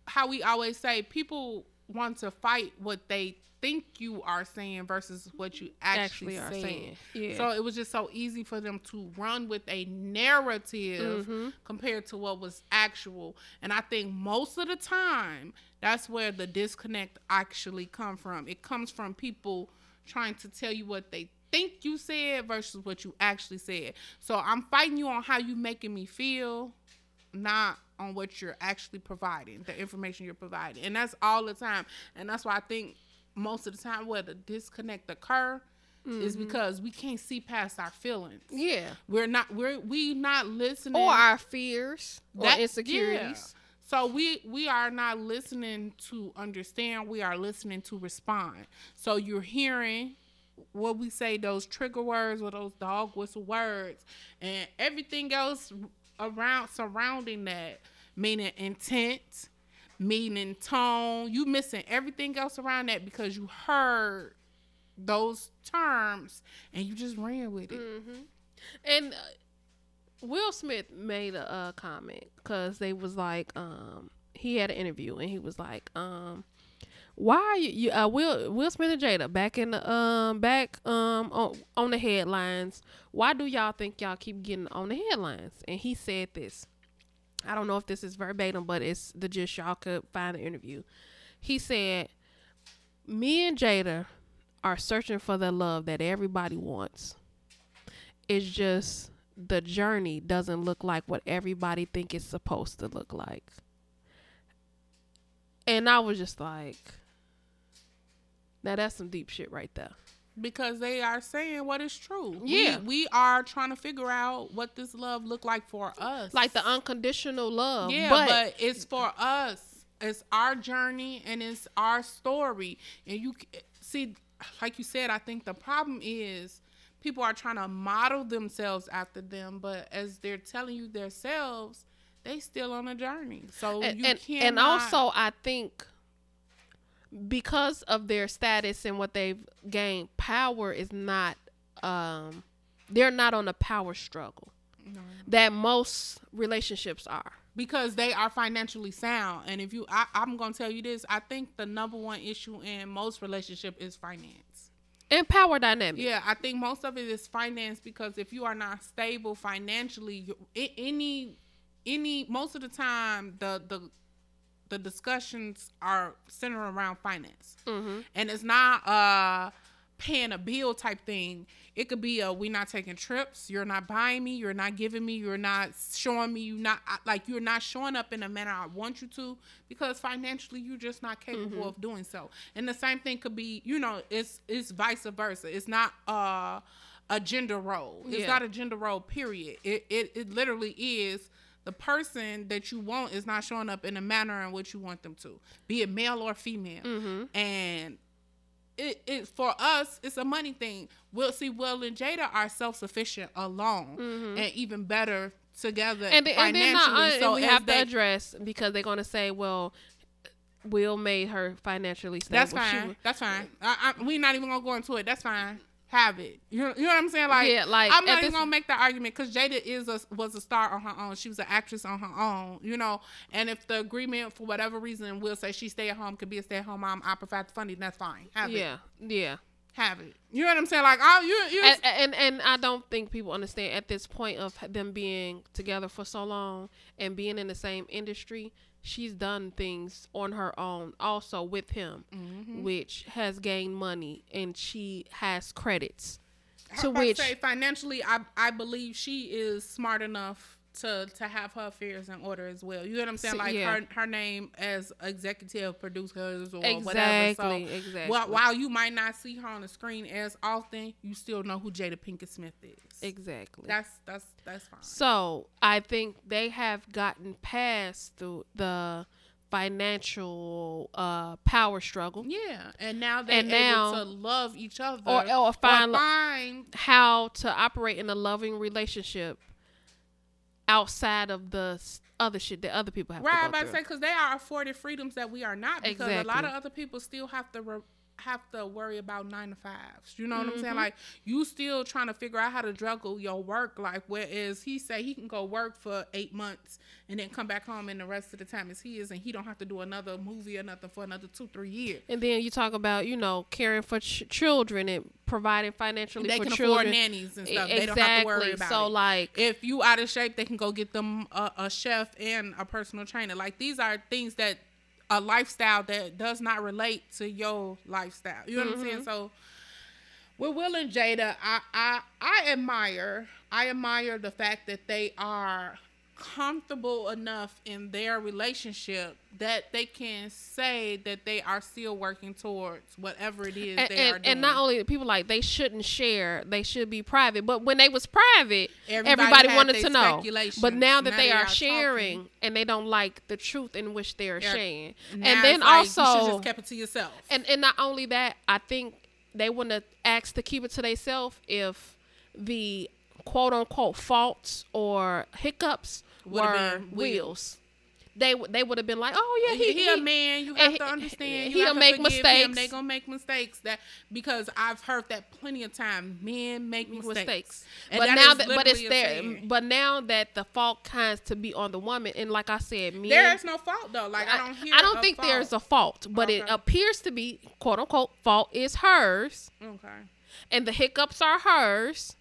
how we always say people want to fight what they think you are saying versus what you actually, Actually are saying. saying, yeah. So it was just so easy for them to run with a narrative Mm-hmm. compared to what was actual. And I think most of the time that's where the disconnect actually come from. It comes from people trying to tell you what they think you said versus what you actually said. So I'm fighting you on how you making me feel, not on what you're actually providing, the information you're providing. And that's all the time. And that's why I think most of the time where the disconnect occur is mm-hmm. because we can't see past our feelings. Yeah. We're not we're we not listening Or our fears or that- insecurities. yeah. So we we are not listening to understand. We are listening to respond. So you're hearing what we say those trigger words or those dog whistle words, and everything else around surrounding that, meaning intent, meaning tone. You missing everything else around that because you heard those terms and you just ran with it. And uh, Will Smith made a, uh comment because they was like, um, he had an interview and he was like, um, why are you, uh, Will Will Smith and Jada back in the um back um on, on the headlines? Why do y'all think y'all keep getting on the headlines? And he said this. I don't know if this is verbatim, but it's the gist. Y'all could find the interview. He said, "Me and Jada are searching for the love that everybody wants. It's just the journey doesn't look like what everybody think it's supposed to look like." And I was just like, "Now that's some deep shit right there." because they are saying what is true. Yeah. we, we are trying to figure out what this love look like for us. Like the unconditional love. yeah, but, but, it's for us. It's our journey and it's our story. And you see, like you said, I think the problem is people are trying to model themselves after them, but as they're telling you themselves, they still on a journey. So and, you can't. and also I think because of their status and what they've gained, power is not um they're not on a power struggle that most relationships are. because they are financially sound and if you I, i'm gonna tell you this i think the number one issue in most relationship is finance And power dynamic. yeah i think most of it is finance because if you are not stable financially you, any any most of the time the the the discussions are centered around finance. And it's not uh paying a bill type thing. It could be a we're not taking trips. You're not buying me. You're not giving me. You're not showing me. You're not like you're not showing up in a manner i want you to because financially you're just not capable of doing so. And the same thing could be you know it's it's vice versa. It's not uh a gender role. It's Yeah. not a gender role period. It, it it literally is the person that you want is not showing up in the manner in which you want them to, be it male or female. And it, it for us, it's a money thing. We'll see Will and Jada are self sufficient alone and even better together And, financially. not, uh, so and we have they- to address because they're gonna say, well, Will made her financially stable. that's fine. was- That's fine. I, I, we're not even gonna go into it. That's fine. Have it. You know, you know what I'm saying? Like, Yeah, like, I'm not even gonna make the argument because Jada is a was a star on her own. She was an actress on her own. You know, and if the agreement for whatever reason will say she stay at home could be a stay at home mom, I provide the funding. That's fine. Have it. yeah, yeah. Have it. You know what I'm saying? Like, oh, you you. and, and and I don't think people understand at this point of them being together for so long and being in the same industry. She's done things on her own, also with him, Mm-hmm. which has gained money, and she has credits. To which, say financially, I I believe she is smart enough to to have her affairs in order as well. You know what I'm saying? Like yeah. her her name as executive producers or Exactly, whatever. So exactly. while, while you might not see her on the screen as often, you still know who Jada Pinkett Smith is. exactly. That's that's that's fine. So I think they have gotten past the the financial uh, power struggle. Yeah, and now they're And now- able to love each other Or- or find- find how to operate in a loving relationship outside of the other shit that other people have Right, to go about to say because they are afforded freedoms that we are not. Because a lot of other people still have to re- have to worry about nine to fives. You know what I'm Mm-hmm. saying? Like you still trying to figure out how to juggle your work life. Whereas he say he can go work for eight months and then come back home, and the rest of the time is his, and he don't have to do another movie or nothing for another two three years. and then you talk about you know caring for ch- children and providing financially They for can children. afford nannies and stuff. They don't have to worry exactly. about So it. like if you out of shape, they can go get them a, a chef and a personal trainer. Like these are things that a lifestyle that does not relate to your lifestyle. You know what I'm Mm-hmm. saying? So with Will and Jada, I, I I admire I admire the fact that they are comfortable enough in their relationship that they can say that they are still working towards whatever it is and, they and, are doing. and not only people like they shouldn't share, they should be private. But when they was private, Everybody everybody, wanted to know. But now that Now they they are are sharing talking. and they don't like the truth in which they are sharing, and then like, you should also just kept it to yourself. and and not only that, I think they wouldn't have asked to keep it to themselves if the quote unquote faults or hiccups were been wheels. They they would have been like, oh yeah, he, he, he a man. You have to understand. He'll make mistakes. Him. They gonna make mistakes. That because I've heard that plenty of times. Men make mistakes. mistakes. But that now that but it's there but now that the fault kinds to be on the woman and like I said, men There is no fault though. Like I, don't hear. I don't think fault. there's a fault, but it appears to be quote unquote fault is hers Okay. and the hiccups are hers.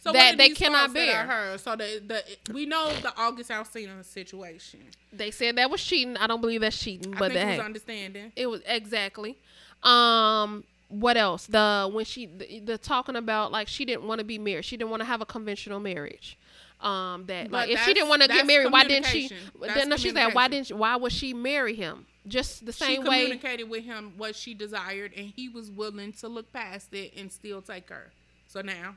So That they cannot bear. hers? So the the we know the August Alsina situation. They said that was cheating. I don't believe that's cheating, I but think it that was understanding. it was exactly. Um what else? The when she the, the talking about like she didn't want to be married. She didn't want to have a conventional marriage. Um that But like if she didn't want to get married, why didn't she then no, she said why didn't she, why would she marry him? Just the She same way communicated with him what she desired, and he was willing to look past it and still take her. So now,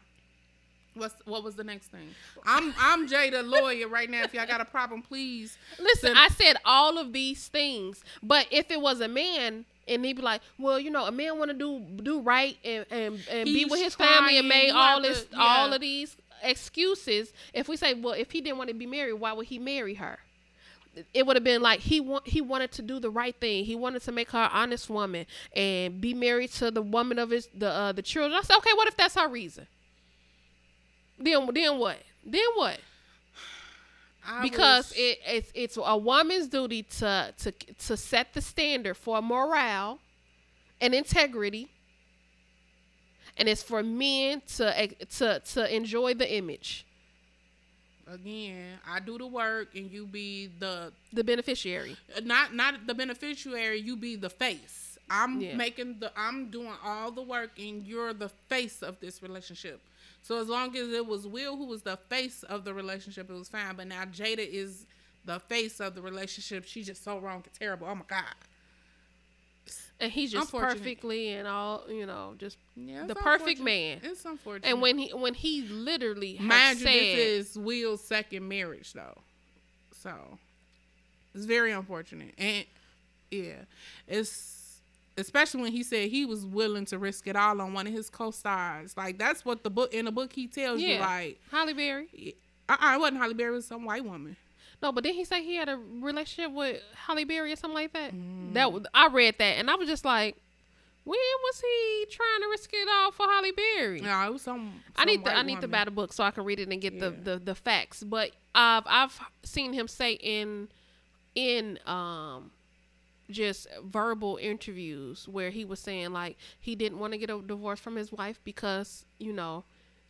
what's what was the next thing? I'm I'm the lawyer right now. If y'all got a problem, please Listen, I said all of these things, but if it was a man and he'd be like, "Well, you know, a man want to do do right and and, and be with his family and trying, made all this to- all of these excuses." If we say, "Well, if he didn't want to be married, why would he marry her?" It would have been like he want he wanted to do the right thing. He wanted to make her an honest woman and be married to the woman of his the uh, the children. I said, okay, what if that's her reason? Then then what? Then what? I because it, it's it's a woman's duty to to to set the standard for morale and integrity, and it's for men to to to enjoy the image, again, I do the work, and you be the the beneficiary. not not the beneficiary. You be the face. I'm Yeah. making the I'm doing all the work, and you're the face of this relationship. So as long as it was Will who was the face of the relationship, it was fine. But now Jada is the face of the relationship. She's just so wrong and terrible. Oh my god. And he's just perfectly and all you know, just Yeah, the perfect man. It's unfortunate. And when he when he literally has mind you, said, this is Will's second marriage though, so it's very unfortunate. And yeah, it's especially when he said he was willing to risk it all on one of his co-stars. Like that's what the book in the book he tells you. Like, Halle Berry. uh, uh it wasn't Halle Berry, it was some white woman. No, but then he said he had a relationship with Halle Berry or something like that. Mm. That was, I read that and I was just like, when was he trying to risk it all for Halle Berry? No, it was some. I need to, I need to buy the book so I can read it and get the, the, the facts. But I've I've seen him say in in um just verbal interviews where he was saying like he didn't want to get a divorce from his wife because you know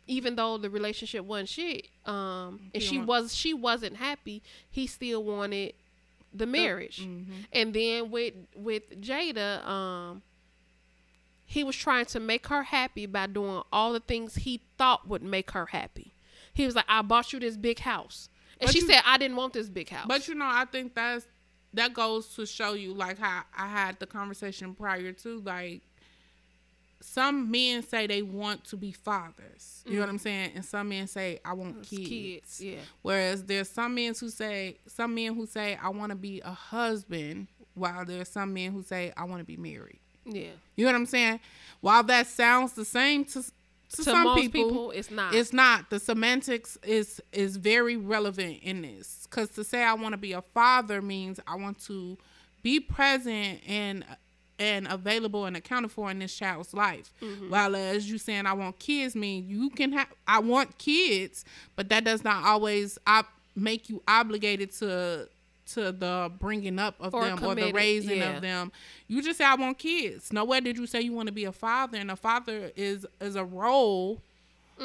even though the relationship wasn't shit um and she was she wasn't happy he still wanted the marriage mm-hmm. and then with with Jada um he was trying to make her happy by doing all the things he thought would make her happy. He was like, "I bought you this big house," and But she you- said, "I didn't want this big house." But you know, I think that's that goes to show you like how I had the conversation prior to like some men say they want to be fathers. You know what I'm mm-hmm. saying? And some men say I want kids. kids, yeah. Whereas there's some men who say some men who say I want to be a husband, while there's some men who say I want to be married. yeah, You know what I'm saying? While that sounds the same to to, to some people, people, it's not. it's not. The semantics is is very relevant in this because to say I want to be a father means I want to be present and and available and accounted for in this child's life. Mm-hmm. While as you saying I want kids mean you can have I want kids, but that does not always op- make you obligated to to the bringing up of Or them or the raising yeah. of them. You just say I want kids. Nowhere did you say you want to be a father, and a father is is a role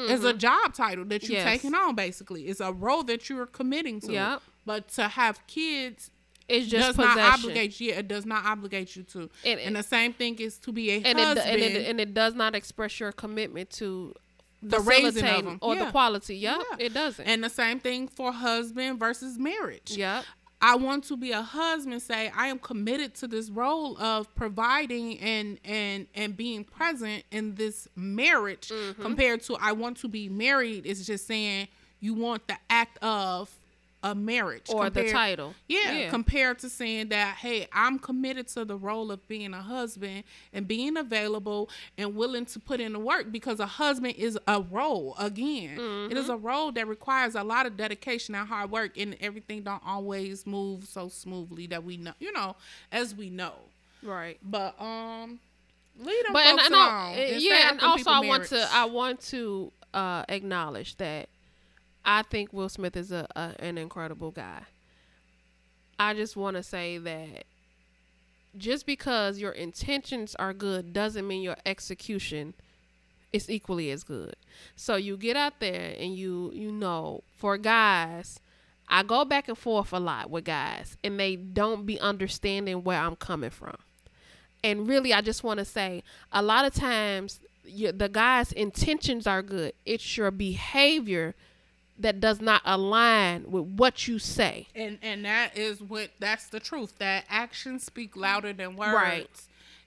it's a job title that you're Mm-hmm. Yes. taking on basically it's a role that you're committing to Yep. but to have kids it's just does possession. not obligate you it does not obligate you to And- and, the same thing is to be a and it, husband and it and it does not express your commitment to the raising of them or Yeah. the quality. Yep, Yeah. it doesn't. And the same thing for husband versus marriage. yep. I want to be a husband say I am committed to this role of providing and and and being present in this marriage Mm-hmm. compared to I want to be married is just saying you want the act of a marriage Or the title. Yeah, Yeah. compared to saying that hey, I'm committed to the role of being a husband and being available and willing to put in the work because a husband is a role again. It is a Mm-hmm. role that requires a lot of dedication and hard work and everything don't always move so smoothly that we know, you know, as we know. Right. But um lead them but and, folks and, along uh, and yeah, and also I want to. I want to uh, acknowledge that I think Will Smith is a, a an incredible guy. I just want to say that just because your intentions are good doesn't mean your execution is equally as good. So you get out there and you you know for guys I go back and forth a lot with guys and they don't be understanding where I'm coming from. And really, I just want to say a lot of times you, the guy's intentions are good. It's your behavior that does not align with what you say. and and that is what that's the truth that actions speak louder than words Right.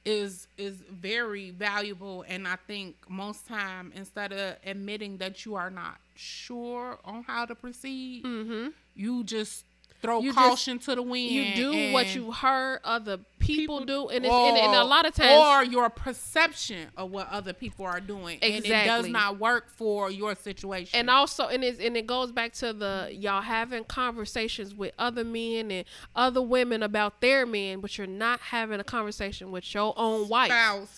is is very valuable and i think most time instead of admitting that you are not sure on how to proceed mm-hmm. you just throw. You just- caution to the wind You do what you heard other people, do, and, it's, or, and, and a lot of times, or your perception of what other people are doing and it does not work for your situation and also and it and it goes back to the y'all having conversations with other men and other women about their men, but you're not having a conversation with your own wife.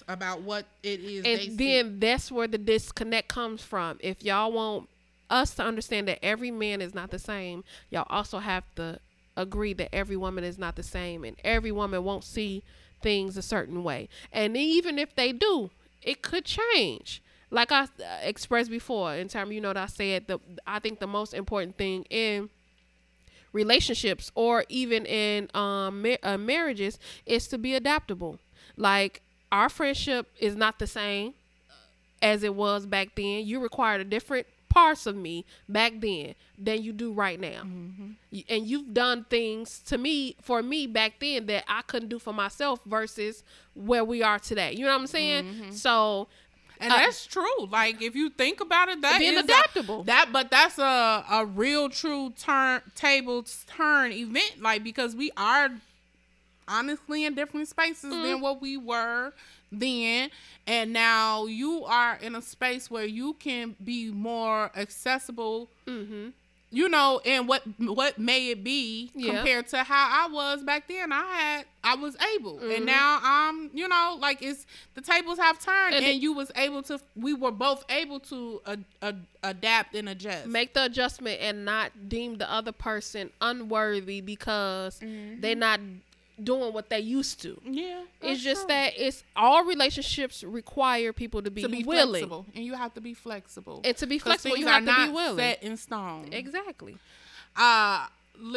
about what it is and see. then that's where the disconnect comes from. If y'all want us to understand that every man is not the same, y'all also have to agree that every woman is not the same, and every woman won't see things a certain way. And even if they do, it could change. Like I uh, expressed before, in terms, you know, that I said the I think the most important thing in relationships or even in um ma- uh, marriages is to be adaptable. Like our friendship is not the same as it was back then. You required a different parts of me back then than you do right now. Y- And you've done things to me for me back then that I couldn't do for myself versus where we are today. You know what I'm saying? So And Uh, that's true. Like if you think about it, that Being is a- adaptable. that, but that's a a real true turn table turn event. Like because we are honestly in different spaces Mm-hmm. than what we were then, and now you are in a space where you can be more accessible. Mm-hmm. You know, and what what may it be Yeah. compared to how I was back then? I had I was able, Mm-hmm. and now I'm you know like it's the tables have turned, And and, you was able to. We were both able to ad, ad, adapt and adjust. make the adjustment and not deem the other person unworthy because Mm-hmm. they're not doing what they used to. yeah, It's just true. that it's all relationships require people to be, to be willing flexible, and you have to be flexible. and to be flexible. You have to be willing. Set in stone. Exactly. uh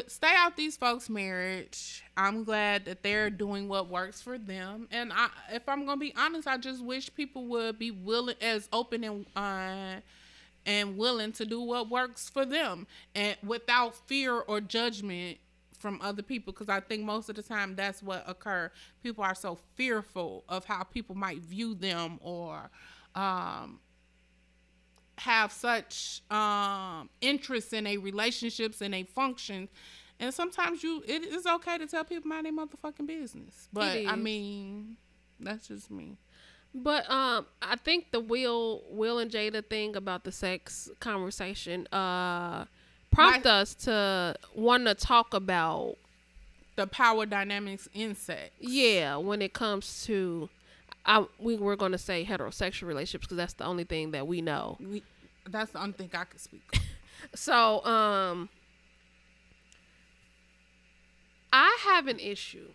stay out these folks marriage i'm glad that they're doing what works for them and i if i'm gonna be honest i just wish people would be willing as open and uh and willing to do what works for them and without fear or judgment from other people because i think most of the time that's what occur. People are so fearful of how people might view them or um have such um interest in a relationships and a function and sometimes you it is okay to tell people mind their motherfucking business. But i mean that's just me. But um, I think the Will Will and Jada thing about the sex conversation uh prompt My- us to want to talk about the power dynamics in sex yeah when it comes to. I, we were going to say heterosexual relationships because that's the only thing that we know. we, that's the only thing i could speak. So, um, I have an issue.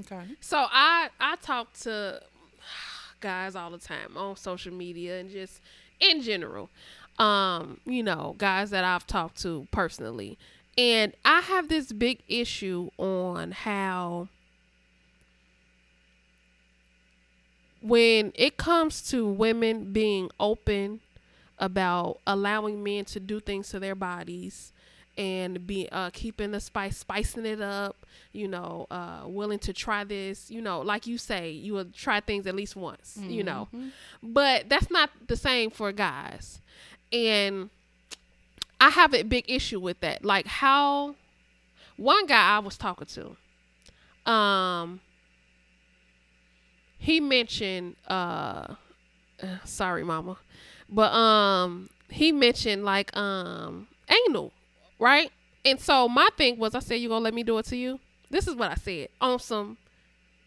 okay So I I talk to guys all the time on social media and just in general. Um, you know, guys that I've talked to personally. And I have this big issue on how when it comes to women being open about allowing men to do things to their bodies and be uh keeping the spice spicing it up you know uh willing to try this you know like you say you will try things at least once you know. But that's not the same for guys and i have a big issue with that. Like how one guy i was talking to um he mentioned uh uh, sorry mama but um he mentioned like um anal right? And so my thing was i said you gonna let me do it to you? This is what i said on some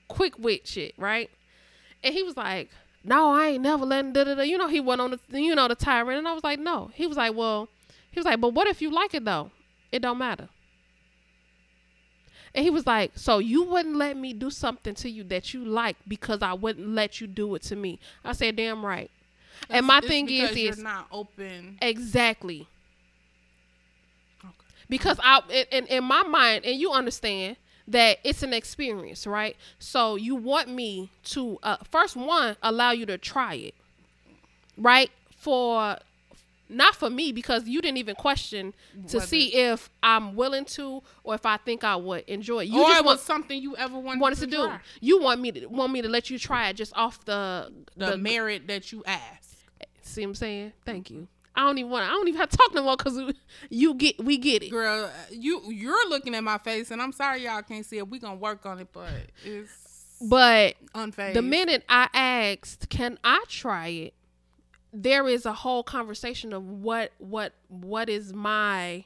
quick wit shit right? And he was like no i ain't never letting da da da you know he went on the you know the tyrant and i was like no he was like well he was like but what if you like it though it don't matter and he was like, So you wouldn't let me do something to you that you like because I wouldn't let you do it to me. I said, Damn right. and my thing is is not open. exactly. Okay. Because I in, in my mind, and you understand that it's an experience, right? So you want me to uh, first one allow you to try it, right? For not for me because you didn't even question to Whether- see if I'm willing to or if I think I would enjoy it. You or just it want something you ever wanted, wanted to, do. You want me to want me to let you try it just off the the, merit that you asked. See what I'm saying? Thank you. I don't even want. I don't even have to talk no more because you get we get it. Girl, you you're looking at my face, and I'm sorry y'all can't see it. We gonna work on it, but it's But unfair. the minute I asked, "Can I try it?" There is a whole conversation of what what what is my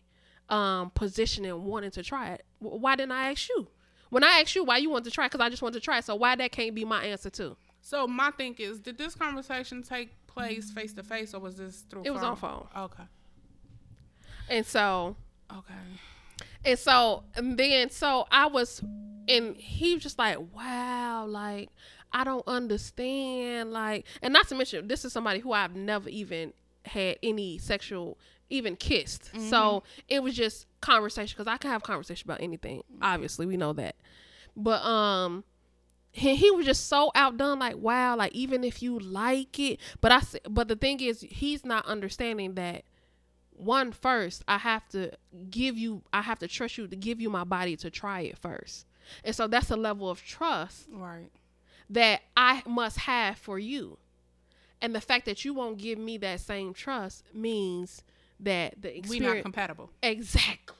um position in wanting to try it. Why didn't I ask you? When I asked you why you want to try, because I just want to try. So why that can't be my answer too? So my thing is, did this conversation take place face to face, or was this through? It was on phone. Okay. And so Okay. And so and then so I was and he was just like, Wow, like I don't understand. Like and not to mention this is somebody who I've never even had any sexual even kissed. So it was just conversation because I can have conversation about anything. Obviously, we know that. But um he, he was just so outdone like wow like even if you like it. But i but the thing is he's not understanding that one first i have to give you i have to trust you to give you my body to try it first. And so that's a level of trust Right. that i must have for you. And the fact that you won't give me that same trust means that the we're not compatible. exactly.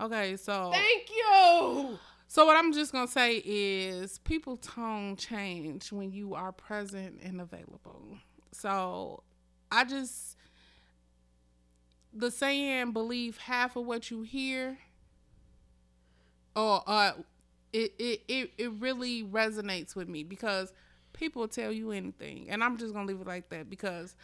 Okay, so thank you so what I'm just gonna say is people tone change when you are present and available. So I just the saying believe half of what you hear or uh it, it it it really resonates with me because people tell you anything and I'm just gonna leave it like that because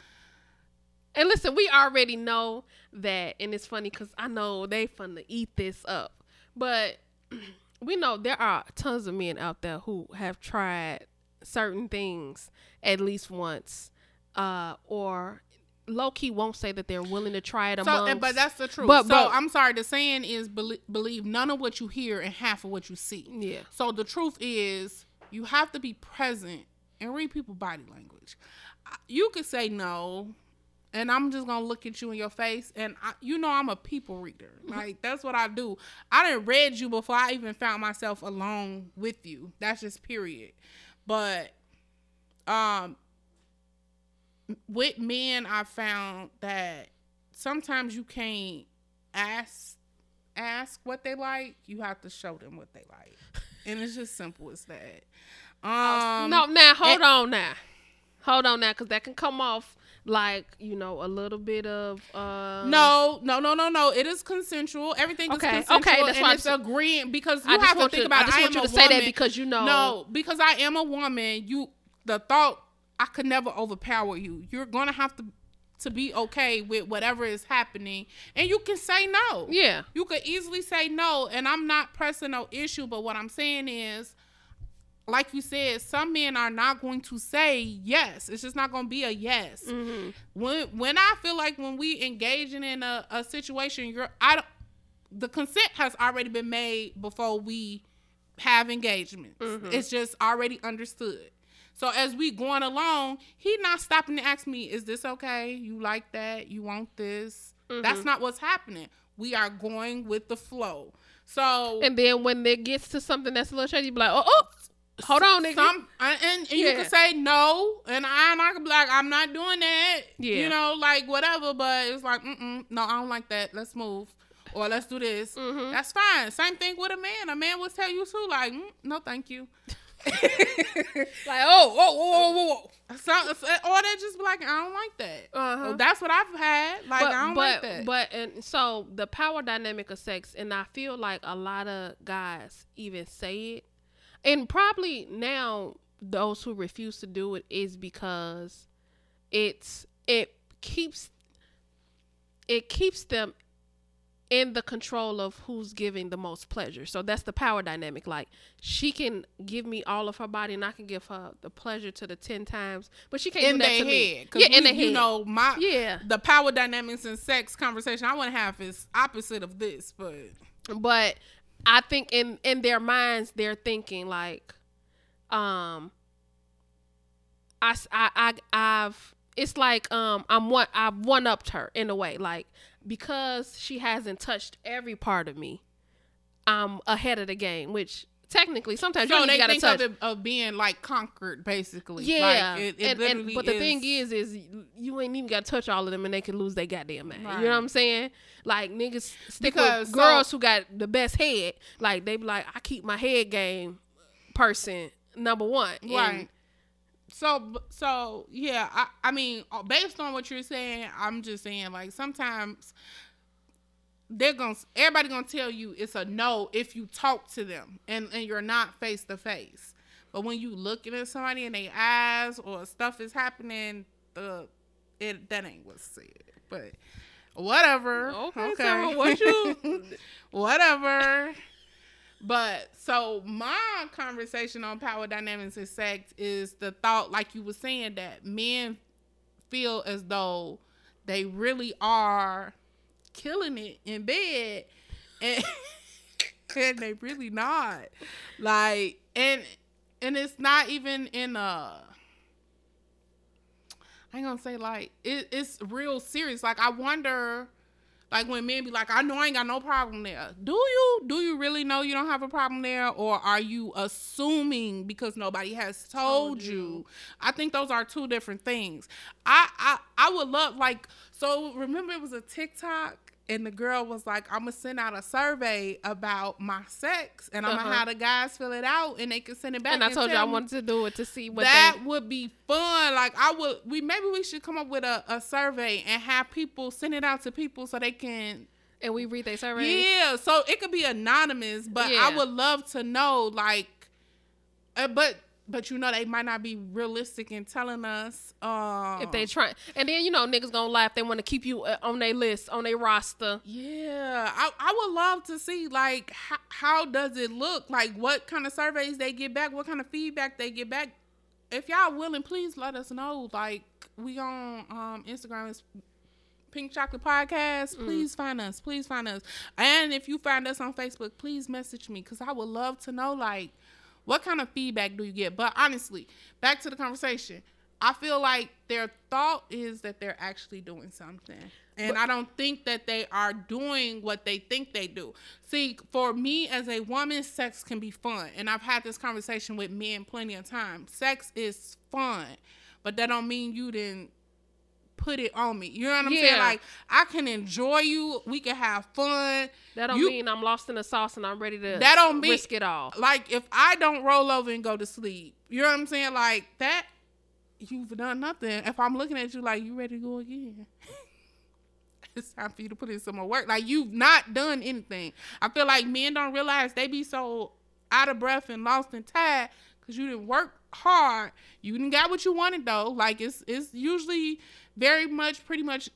And listen, we already know that, and it's funny because I know they fun to eat this up, but we know there are tons of men out there who have tried certain things at least once, uh, or low key won't say that they're willing to try it So, amongst. but that's the truth. But- so but- I'm sorry. The saying is belie- believe none of what you hear and half of what you see. Yeah. So the truth is you have to be present and read people's body language. You could say no, and I'm just gonna look at you in your face, and I, you know I'm a people reader. Like that's what I do. I didn't read you before I even found myself alone with you. That's just period. But um with men I found that sometimes you can't ask ask what they like. You have to show them what they like. And it's just simple as that. Um no, now hold on now, hold on now, because that can come off like you know a little bit of uh No, no, no, no, no. It is consensual. Everything Okay, is consensual. okay, that's and why it's I'm agreeing because you I have to think you- about I just it. want you to a say that because you know- No, because I am a woman. You, the thought I could never overpower you. You're gonna have to to be okay with whatever is happening, and you can say no. Yeah. you could easily say no, and I'm not pressing no issue. But what I'm saying is, like you said, some men are not going to say yes. It's just not going to be a yes. Mm-hmm. When when I feel like when we engaging in a, a situation, you're I don't, the consent has already been made before we have engagements. Mm-hmm. It's just already understood. So as we going along, he not stopping to ask me, "Is this okay? You like that? You want this?" Mm-hmm. That's not what's happening. We are going with the flow. So And then when it gets to something that's a little shady, you be like, oh, oh hold on, nigga. some and, and, and you can say no, and I and I can be like, I'm not doing that. Yeah. You know, like whatever. But it's like, mm no, I don't like that. Let's move. Or let's do this. Mhm. That's fine. Same thing with a man. A man will tell you too, like, mm, no, thank you. like, oh, oh, whoa, whoa, whoa. So, or they just be like, I don't like that. Uh-huh. That's what I've had. Like, but I don't but like that. but and so the power dynamic of sex, and I feel like a lot of guys even say it, and probably now those who refuse to do it is because it's it keeps it keeps them in the control of who's giving the most pleasure. So that's the power dynamic. Like she can give me all of her body, and I can give her the pleasure to the ten times, but she can't in do that to me. head. 'Cause Yeah, in we- their You head. know, my Yeah. the power dynamics and sex conversation I want to have is opposite of this, but but I think in in their minds they're thinking like, um, I I I have it's like um I'm one I've one upped her in a way like because she hasn't touched every part of me, I'm ahead of the game. Which technically sometimes you so don't they gotta think touch. of, it, of being like conquered, basically. Yeah, like, it, it and, and but the thing is, is you ain't even got to touch all of them, and they can lose their goddamn mind. You know what I'm saying? Like niggas stick Because, with so- girls who got the best head. Like they be like, I keep my head game person number one. And right. So so yeah, I I mean, uh, based on what you're saying, I'm just saying like sometimes they're gonna everybody gonna tell you it's a no if you talk to them and and you're not face to face. But when you looking at somebody in their eyes or stuff is happening, the it that ain't what's said. But whatever. Okay, Sarah, what you- whatever. But so my conversation on power dynamics and sex is the thought, like you were saying, that men feel as though they really are killing it in bed, and, and they really not. Like, and and it's not even in a. I ain't gonna say like it, it's real serious. Like I wonder, like when men be like, "I know I ain't got no problem there." Do you? Do you really know you don't have a problem there, or are you assuming because nobody has told, you? I think those are two different things. I I I would love like so. Remember, it was a TikTok. And the girl was like, "I'm gonna send out a survey about my sex, and I'm Uh-huh. gonna have the guys fill it out, and they can send it back." And I told you I wanted to do it to see what that they. would be fun. Like I would, we maybe we should come up with a, a survey and have people send it out to people so they can. And we read their survey. Yeah, so it could be anonymous, but Yeah. I would love to know, like, uh, but but you know they might not be realistic in telling us. Um, If they try, and then you know niggas gonna laugh. They want to keep you uh, on their list, on their roster. Yeah, I, I would love to see like how, how does it look like what kind of surveys they get back, what kind of feedback they get back. If y'all willing, please let us know. Like we on um Instagram is Pink Chocolate Podcast. Please find us. Please find us. And if you find us on Facebook, please message me because I would love to know like what kind of feedback do you get. But honestly, back to the conversation. I feel like their thought is that they're actually doing something. And I don't think that they are doing what they think they do. See, for me as a woman, sex can be fun. And I've had this conversation with men plenty of times. Sex is fun, but that don't mean you didn't put it on me. You know what I'm saying? Like I can enjoy you. We can have fun. That don't You- mean I'm lost in the sauce and I'm ready to That don't mean- risk it all. like if I don't roll over and go to sleep, you know what I'm saying? Like that, you've done nothing. If I'm looking at you like you ready to go again, it's time for you to put in some more work. Like you've not done anything. I feel like men don't realize they be so out of breath and lost and tired because you didn't work hard. You didn't got what you wanted though. Like it's it's usually very much pretty much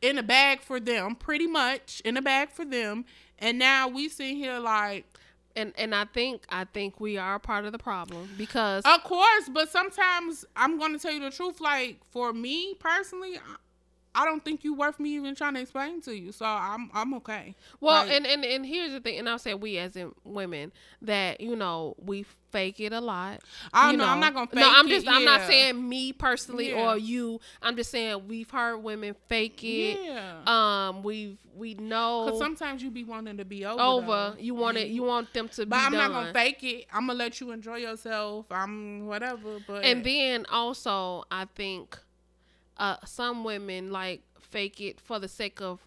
in a bag for them, pretty much in a bag for them. And now we sit here like And and I think I think we are part of the problem because Of course, but sometimes I'm going to tell you the truth. Like for me personally, I, don't think you worth me even trying to explain to you. So I'm I'm okay. Well, Like- and, and and here's the thing, and I'll say we as in women that you know we fake it a lot. I don't know, I'm not gonna No, I'm just it, I'm not saying me personally Yeah. or you. I'm just saying we've heard women fake it. Yeah. Um, we've we know Cause sometimes you be wanting to be over. over. though. You want it. You want them to be But I'm done. not gonna fake it. I'm gonna let you enjoy yourself. I'm whatever. But And then also, I think uh, some women like fake it for the sake of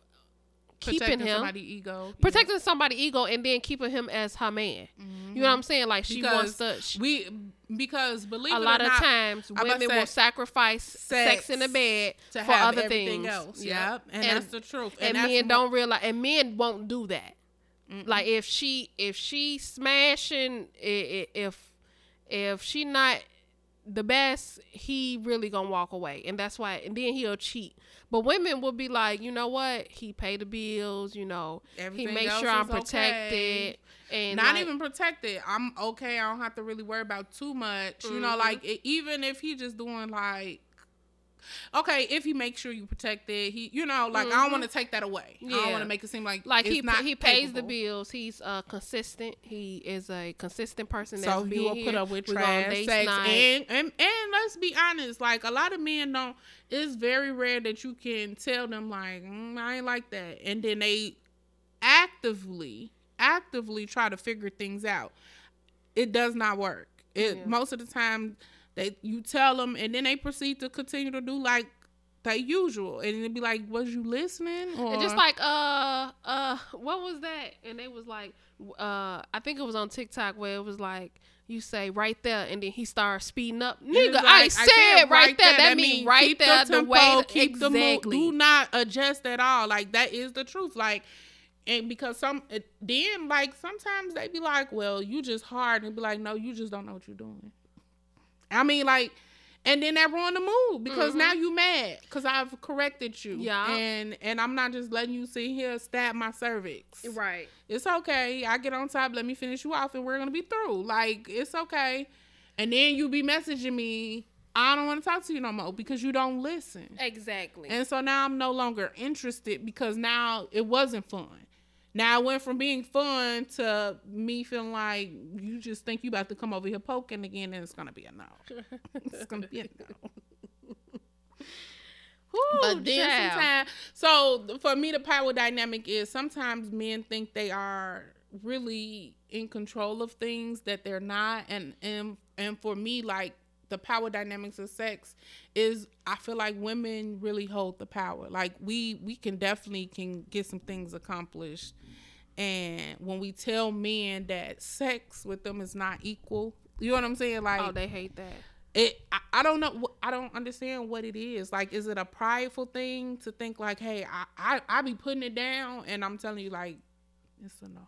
keeping protecting him, somebody's ego, protecting somebody's ego, and then keeping him as her man. You know what I'm saying? Like she wants because to. She, we because believe a it lot or of not, times, women will sacrifice sex, in the bed to for other things. else. Yeah. Yep, and, that's the truth. and, that's men don't realize and men won't do that like if she if she smashing if if she not the best he really gonna walk away and that's why and then he'll cheat but women will be like you know what he pay the bills you know Everything he makes else sure i'm protected okay. and not like- even protected. I'm okay. I don't have to really worry about too much. You know, Mhm. like it, even if he just doing like. Okay, if he makes sure you protected, he, you know, like I don't Mhm. want to take that away. I don't want to make it seem like like he not he pays the bills. He's uh consistent. He is a consistent person. So that's you will put up with trash, sex, night. and, and and let's be honest. Like a lot of men don't. It's very rare that you can tell them like mm, I ain't like that, and then they actively actively try to figure things out. It does not work. It Yeah. most of the time they you tell them, and then they proceed to continue to do like the usual, and it'd be like, was you listening? Or And just like uh uh what was that? And they was like uh I think it was on TikTok where it was like you say right there and then he started speeding up. Nigga, was I like, said right, there. That, mean mean right keep there the, the, tempo, way keep the mood. exactly. Do not adjust at all. Like that is the truth. Like, and because some then like sometimes they be like, well, you just hard, and be like, no, you just don't know what you're doing. I mean, like, and then that ruin the mood because Mhm. now you mad because I've corrected you. Yeah. and and I'm not just letting you sit here stab my cervix. Right. It's okay. I get on top. Let me finish you off, and we're gonna be through. Like it's okay. And then you be messaging me. I don't want to talk to you no more because you don't listen. Exactly. And so now I'm no longer interested because now it wasn't fun. Now it went from being fun to me feeling like you just think you about to come over here poking again, and it's gonna be a no. it's gonna be a no. But then sometimes, so for me, the power dynamic is sometimes men think they are really in control of things that they're not, and and and for me, like the power dynamics of sex is, I feel like women really hold the power. Like we we can definitely can get some things accomplished, and when we tell men that sex with them is not equal, you know what I'm saying? Like oh, they hate that. it I, I don't know i don't understand what it is like is it a prideful thing to think like hey i i, I be putting it down and i'm telling you like it's a no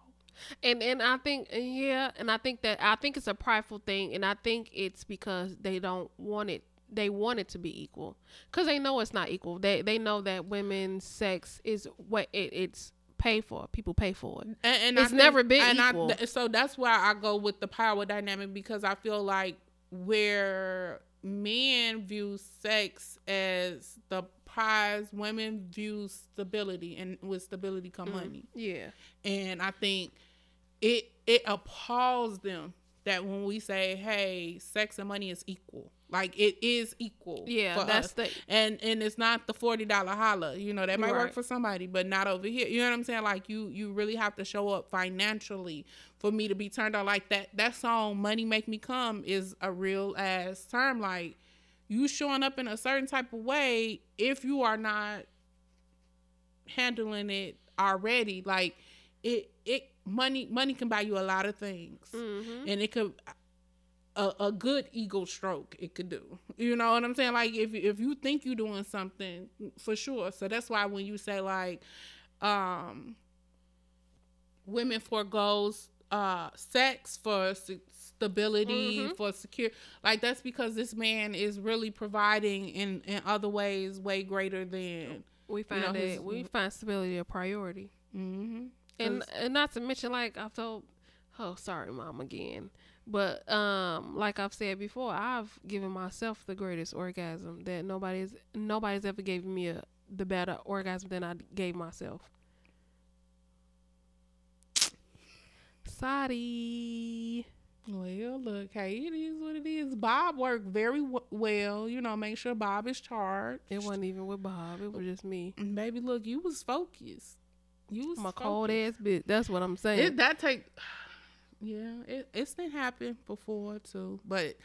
And and I think yeah, and I think that I think it's a prideful thing, and I think it's because they don't want it. They want it to be equal, because they know it's not equal. They they know that women's sex is what it, it's paid for. People pay for it. and, and It's never been and I- equal. th- so that's why i go with the power dynamic because i feel like where men view sex as the prize women view stability and with stability come mm, money Yeah. and I think it it appalls them that when we say, "Hey, sex and money is equal," like it is equal. Yeah, for that's us. the- and and it's not the forty dollar holla. You know that might work for somebody, but not over here. You know what I'm saying? Like you you really have to show up financially for me to be turned on. Like that that song, "Money Make Me Come," is a real ass term. Like you showing up in a certain type of way if you are not handling it already like it it money money can buy you a lot of things Mm-hmm. and it could a, a good ego stroke it could do you know what i'm saying like if if you think you're doing something for sure so that's why when you say like um women foregoes uh sex for stability Mhm. for secure like that's because this man is really providing in in other ways way greater than We find know, that his- we find stability a priority, mm-hmm. And and not to mention like I've told. Oh, sorry, mom, again. But um, like I've said before, I've given myself the greatest orgasm that nobody's nobody's ever given me a the better orgasm than I gave myself. Sorry. Well, look, hey, it is what it is. Bob worked very w- well. You know, make sure Bob is charged. It wasn't even with Bob. It was just me. Baby, look, you was focused. You a cold ass bitch. That's what I'm saying. It, that take, yeah, it, it's been happened before too. But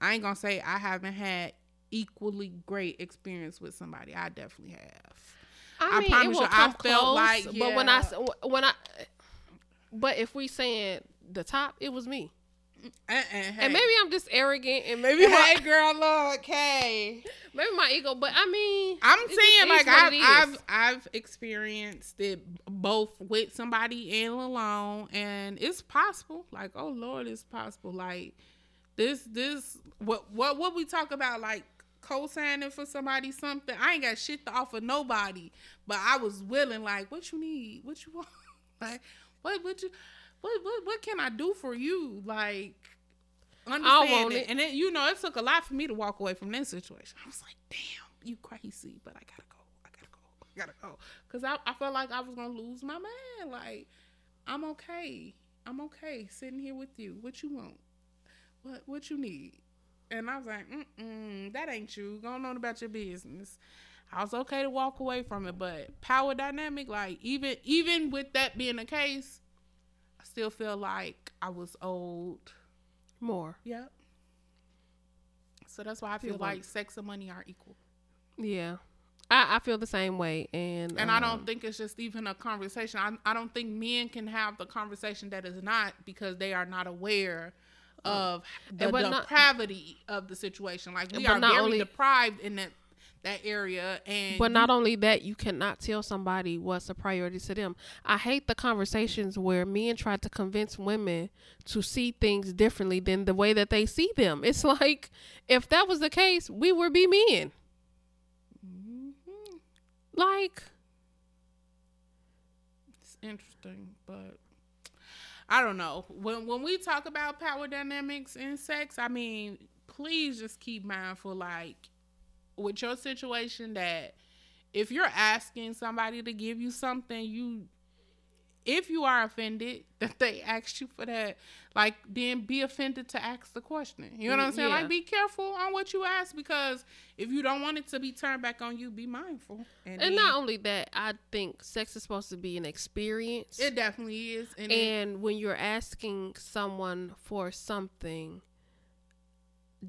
I ain't gonna say I haven't had equally great experience with somebody. I definitely have. I mean, promise it will you, I felt close, like, but when I when I, but if we saying the top, it was me, Uh-uh, and maybe I'm just arrogant, and maybe my, hey, girl, look, hey. maybe my ego. But I mean, I'm saying like I've, I've. I've experienced it both with somebody and alone, and it's possible. Like, oh Lord, it's possible. Like this, this, what, what, what we talk about, like co-signing for somebody something. I ain't got shit to offer nobody, but I was willing. Like, what you need? What you want? like, what, would you, what, what, what can I do for you? Like. Understand want it. it. And then, you know, it took a lot for me to walk away from that situation. I was like, damn, you crazy, but I gotta go. I gotta go. I gotta go. Cause I, I felt like I was gonna lose my man. Like, I'm okay. I'm okay sitting here with you. What you want? What what you need? And I was like, mm that ain't you. Going on about your business. I was okay to walk away from it, but power dynamic, like even even with that being the case, I still feel like I was old. more. Yep. So that's why I feel Feel like like- sex and money are equal. Yeah, I, I feel the same way, and And I um, don't think it's just even a conversation. I, I don't think men can have the conversation that is not because they are not aware of the Uh, but not- depravity of the situation. Like we are very only- deprived in that that area and But not only that, you cannot tell somebody what's a priority to them. I hate the conversations where men try to convince women to see things differently than the way that they see them. It's like if that was the case, we would be men. Mhm. Like, It's interesting, but I don't know. When when we talk about power dynamics in sex, I mean, please just keep mindful like with your situation that if you're asking somebody to give you something, you if you are offended that they asked you for that, like then be offended to ask the question. You know what I'm saying? Yeah. Like be careful on what you ask because if you don't want it to be turned back on you, be mindful. and then- not only that, I think sex is supposed to be an experience. it definitely is. And, it- and when you're asking someone for something,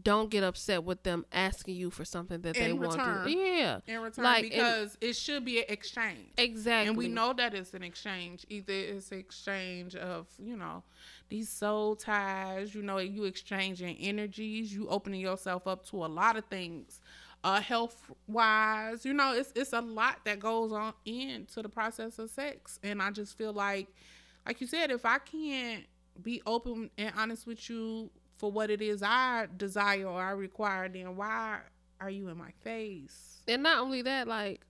don't get upset with them asking you for something that they In want to. Yeah, in return Like, because it should be an exchange. exactly. And we know that it's an exchange. Either it's an exchange of, you know, these soul ties, you know, you exchanging energies, you opening yourself up to a lot of things. Uh health wise, you know, it's it's a lot that goes on into the process of sex. And I just feel like like you said, if I can't be open and honest with you for what it is I desire or I require, then why are you in my face? and not only that, like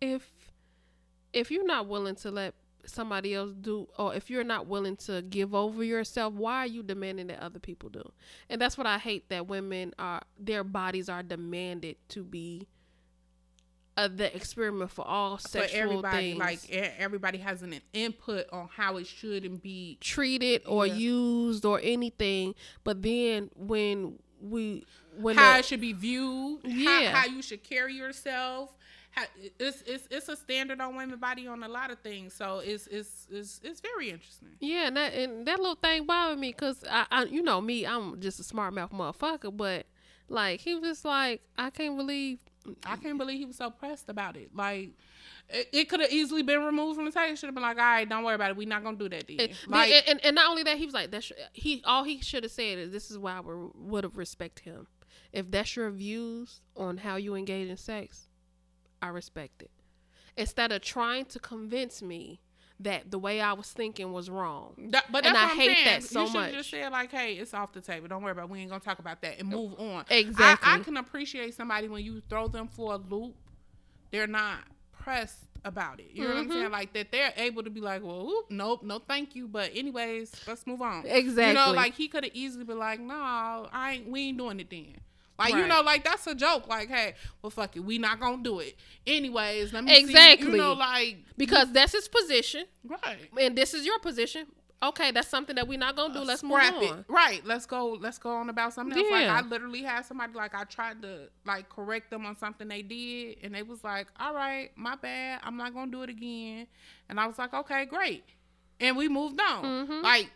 if if you're not willing to let somebody else do or if you're not willing to give over yourself why are you demanding that other people do and that's what i hate that women are their bodies are demanded to be uh, the experiment for all for sexual everybody things like everybody has an input on how it should and be treated or Yeah. used or anything but then when we when how the- it should be viewed Yeah. how, how you should carry yourself how, it's, it's it's a standard on women body on a lot of things so it's it's it's, it's very interesting Yeah, and that and that little thing bothered me because I, I, you know me, I'm just a smart mouth motherfucker. But like he was like, I can't believe. I can't believe he was so pressed about it like it, it could have easily been removed from the table should have been like all right don't worry about it we're not gonna do that then And, like and, and, and not only that, he was like, that's he all he should have said is, this is why I would would have respect him. If that's your views on how you engage in sex, I respect it. Instead of trying to convince me that the way I was thinking was wrong. That, but And I hate saying. that so much. you should just say like, "Hey, it's off the table. Don't worry about. it. We ain't gonna talk about that and move on." Exactly. I, I can appreciate somebody when you throw them for a loop. They're not pressed about it. You know what I'm Mhm. saying? Like that they're able to be like, "Well, oop, nope, no, thank you." But anyways, let's move on. Exactly. You know, like he could have easily been like, "No, I ain't. We ain't doing it then." Like you know, like that's a joke. Like, hey, well, fuck it, we not gonna do it. Anyways, let me see, Exactly. you know, like because that's his position, right. and this is your position. Okay, that's something that we're not gonna do. Let's move on. it. Right. Let's go. Let's go on about something else. Like I literally had somebody like I tried to like correct them on something they did, and they was like, "All right, my bad. I'm not gonna do it again." And I was like, "Okay, great," and we moved on. Mhm. Like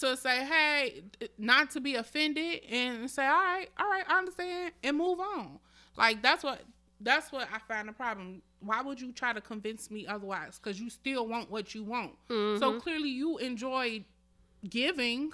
to say, "Hey," not to be offended, and say, "All right, all right, I understand," and move on. Like that's what that's what I find the problem. Why would you try to convince me otherwise? Because you still want what you want. Mm-hmm. So clearly, you enjoy giving,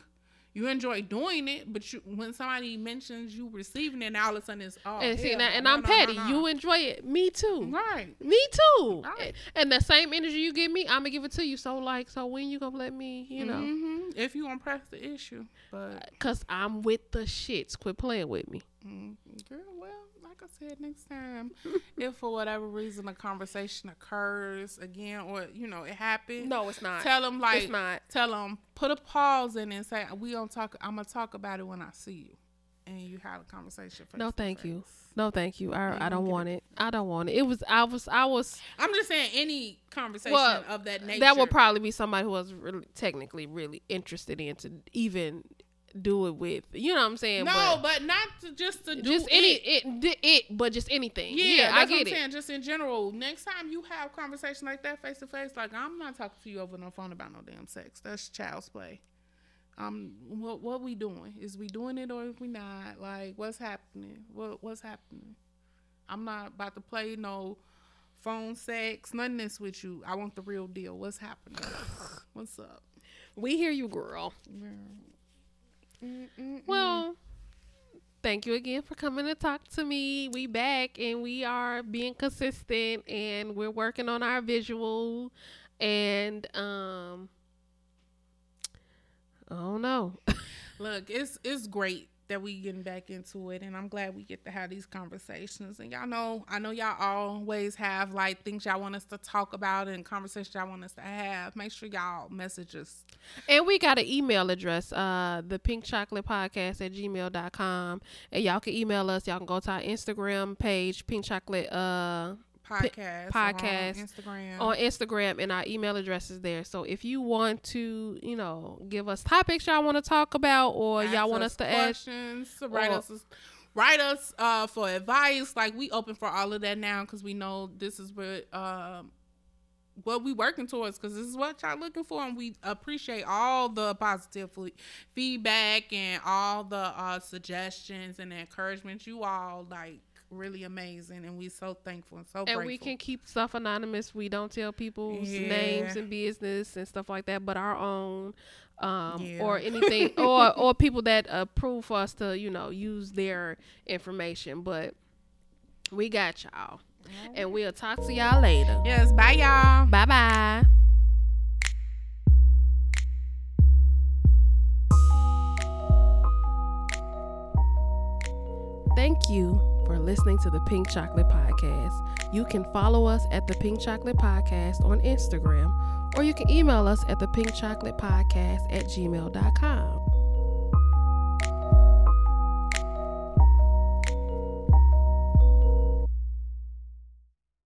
you enjoy doing it, but you, when somebody mentions you receiving it, now all of a sudden it's oh, and see now, and no, I'm no, petty. no. You enjoy it. Me too. right? Me too. Right. And the same energy you give me, I'm gonna give it to you. So like, so when you gonna let me, you know, hmm if you want to press the issue, but cause I'm with the shits. Quit playing with me. mm, girl, well, like I said, next time, if for whatever reason a conversation occurs again, or you know it happened, No, it's not. tell them like it's not. tell them put a pause in it and say we gonna talk. I'm gonna talk about it when I see you, and you have a conversation. No, face thank you. No, thank you. I, I don't want it. I don't want it. It was. I was. I was. I'm just saying any conversation Well, of that nature. That would probably be somebody who was really technically really interested in to even do it with. You know what I'm saying? no, but, not to, just to do just any it. it, it but just anything. Yeah, Yeah, I get I'm it. saying. Just in general, next time you have conversation like that face to face, like I'm not talking to you over no phone about no damn sex. That's child's play. Um, what what we doing? Is we doing it or is we not? Like, what's happening? What what's happening? I'm not about to play no phone sex, this with you. I want the real deal. What's happening? What's up? We hear you, girl. Mm-mm-mm. Well, thank you again for coming to talk to me. We back and we are being consistent and we're working on our visual and um I don't know. Look, it's it's great that we getting back into it, and I'm glad we get to have these conversations. And y'all know, I know y'all always have like things y'all want us to talk about and conversations y'all want us to have. Make sure y'all message us. And we got an email address, uh, the pink chocolate podcast at gmail.com. And y'all can email us. Y'all can go to our Instagram page, pink chocolate uh Podcast, podcast on Instagram. on Instagram and our email address is there. So if you want to, you know, give us topics y'all want to talk about or Ask y'all want us to add questions, write or- us, write us uh, for advice. Like we open for all of that now because we know this is what um, what we working towards because this is what y'all looking for, and we appreciate all the positive fe- feedback and all the uh, suggestions and encouragement. You all like really amazing, and we're so thankful and so and grateful. we can keep stuff anonymous. We don't tell people's Yeah. names and business and stuff like that, but our own, um, Yeah. or anything, or or people that approve for us to, you know, use their information. But we got y'all, and we'll talk to y'all later. yes, bye y'all. Bye bye. Thank you listening to the Pink Chocolate Podcast. You can follow us at the Pink Chocolate Podcast on Instagram, or you can email us at the Pink Chocolate Podcast at gmail.com.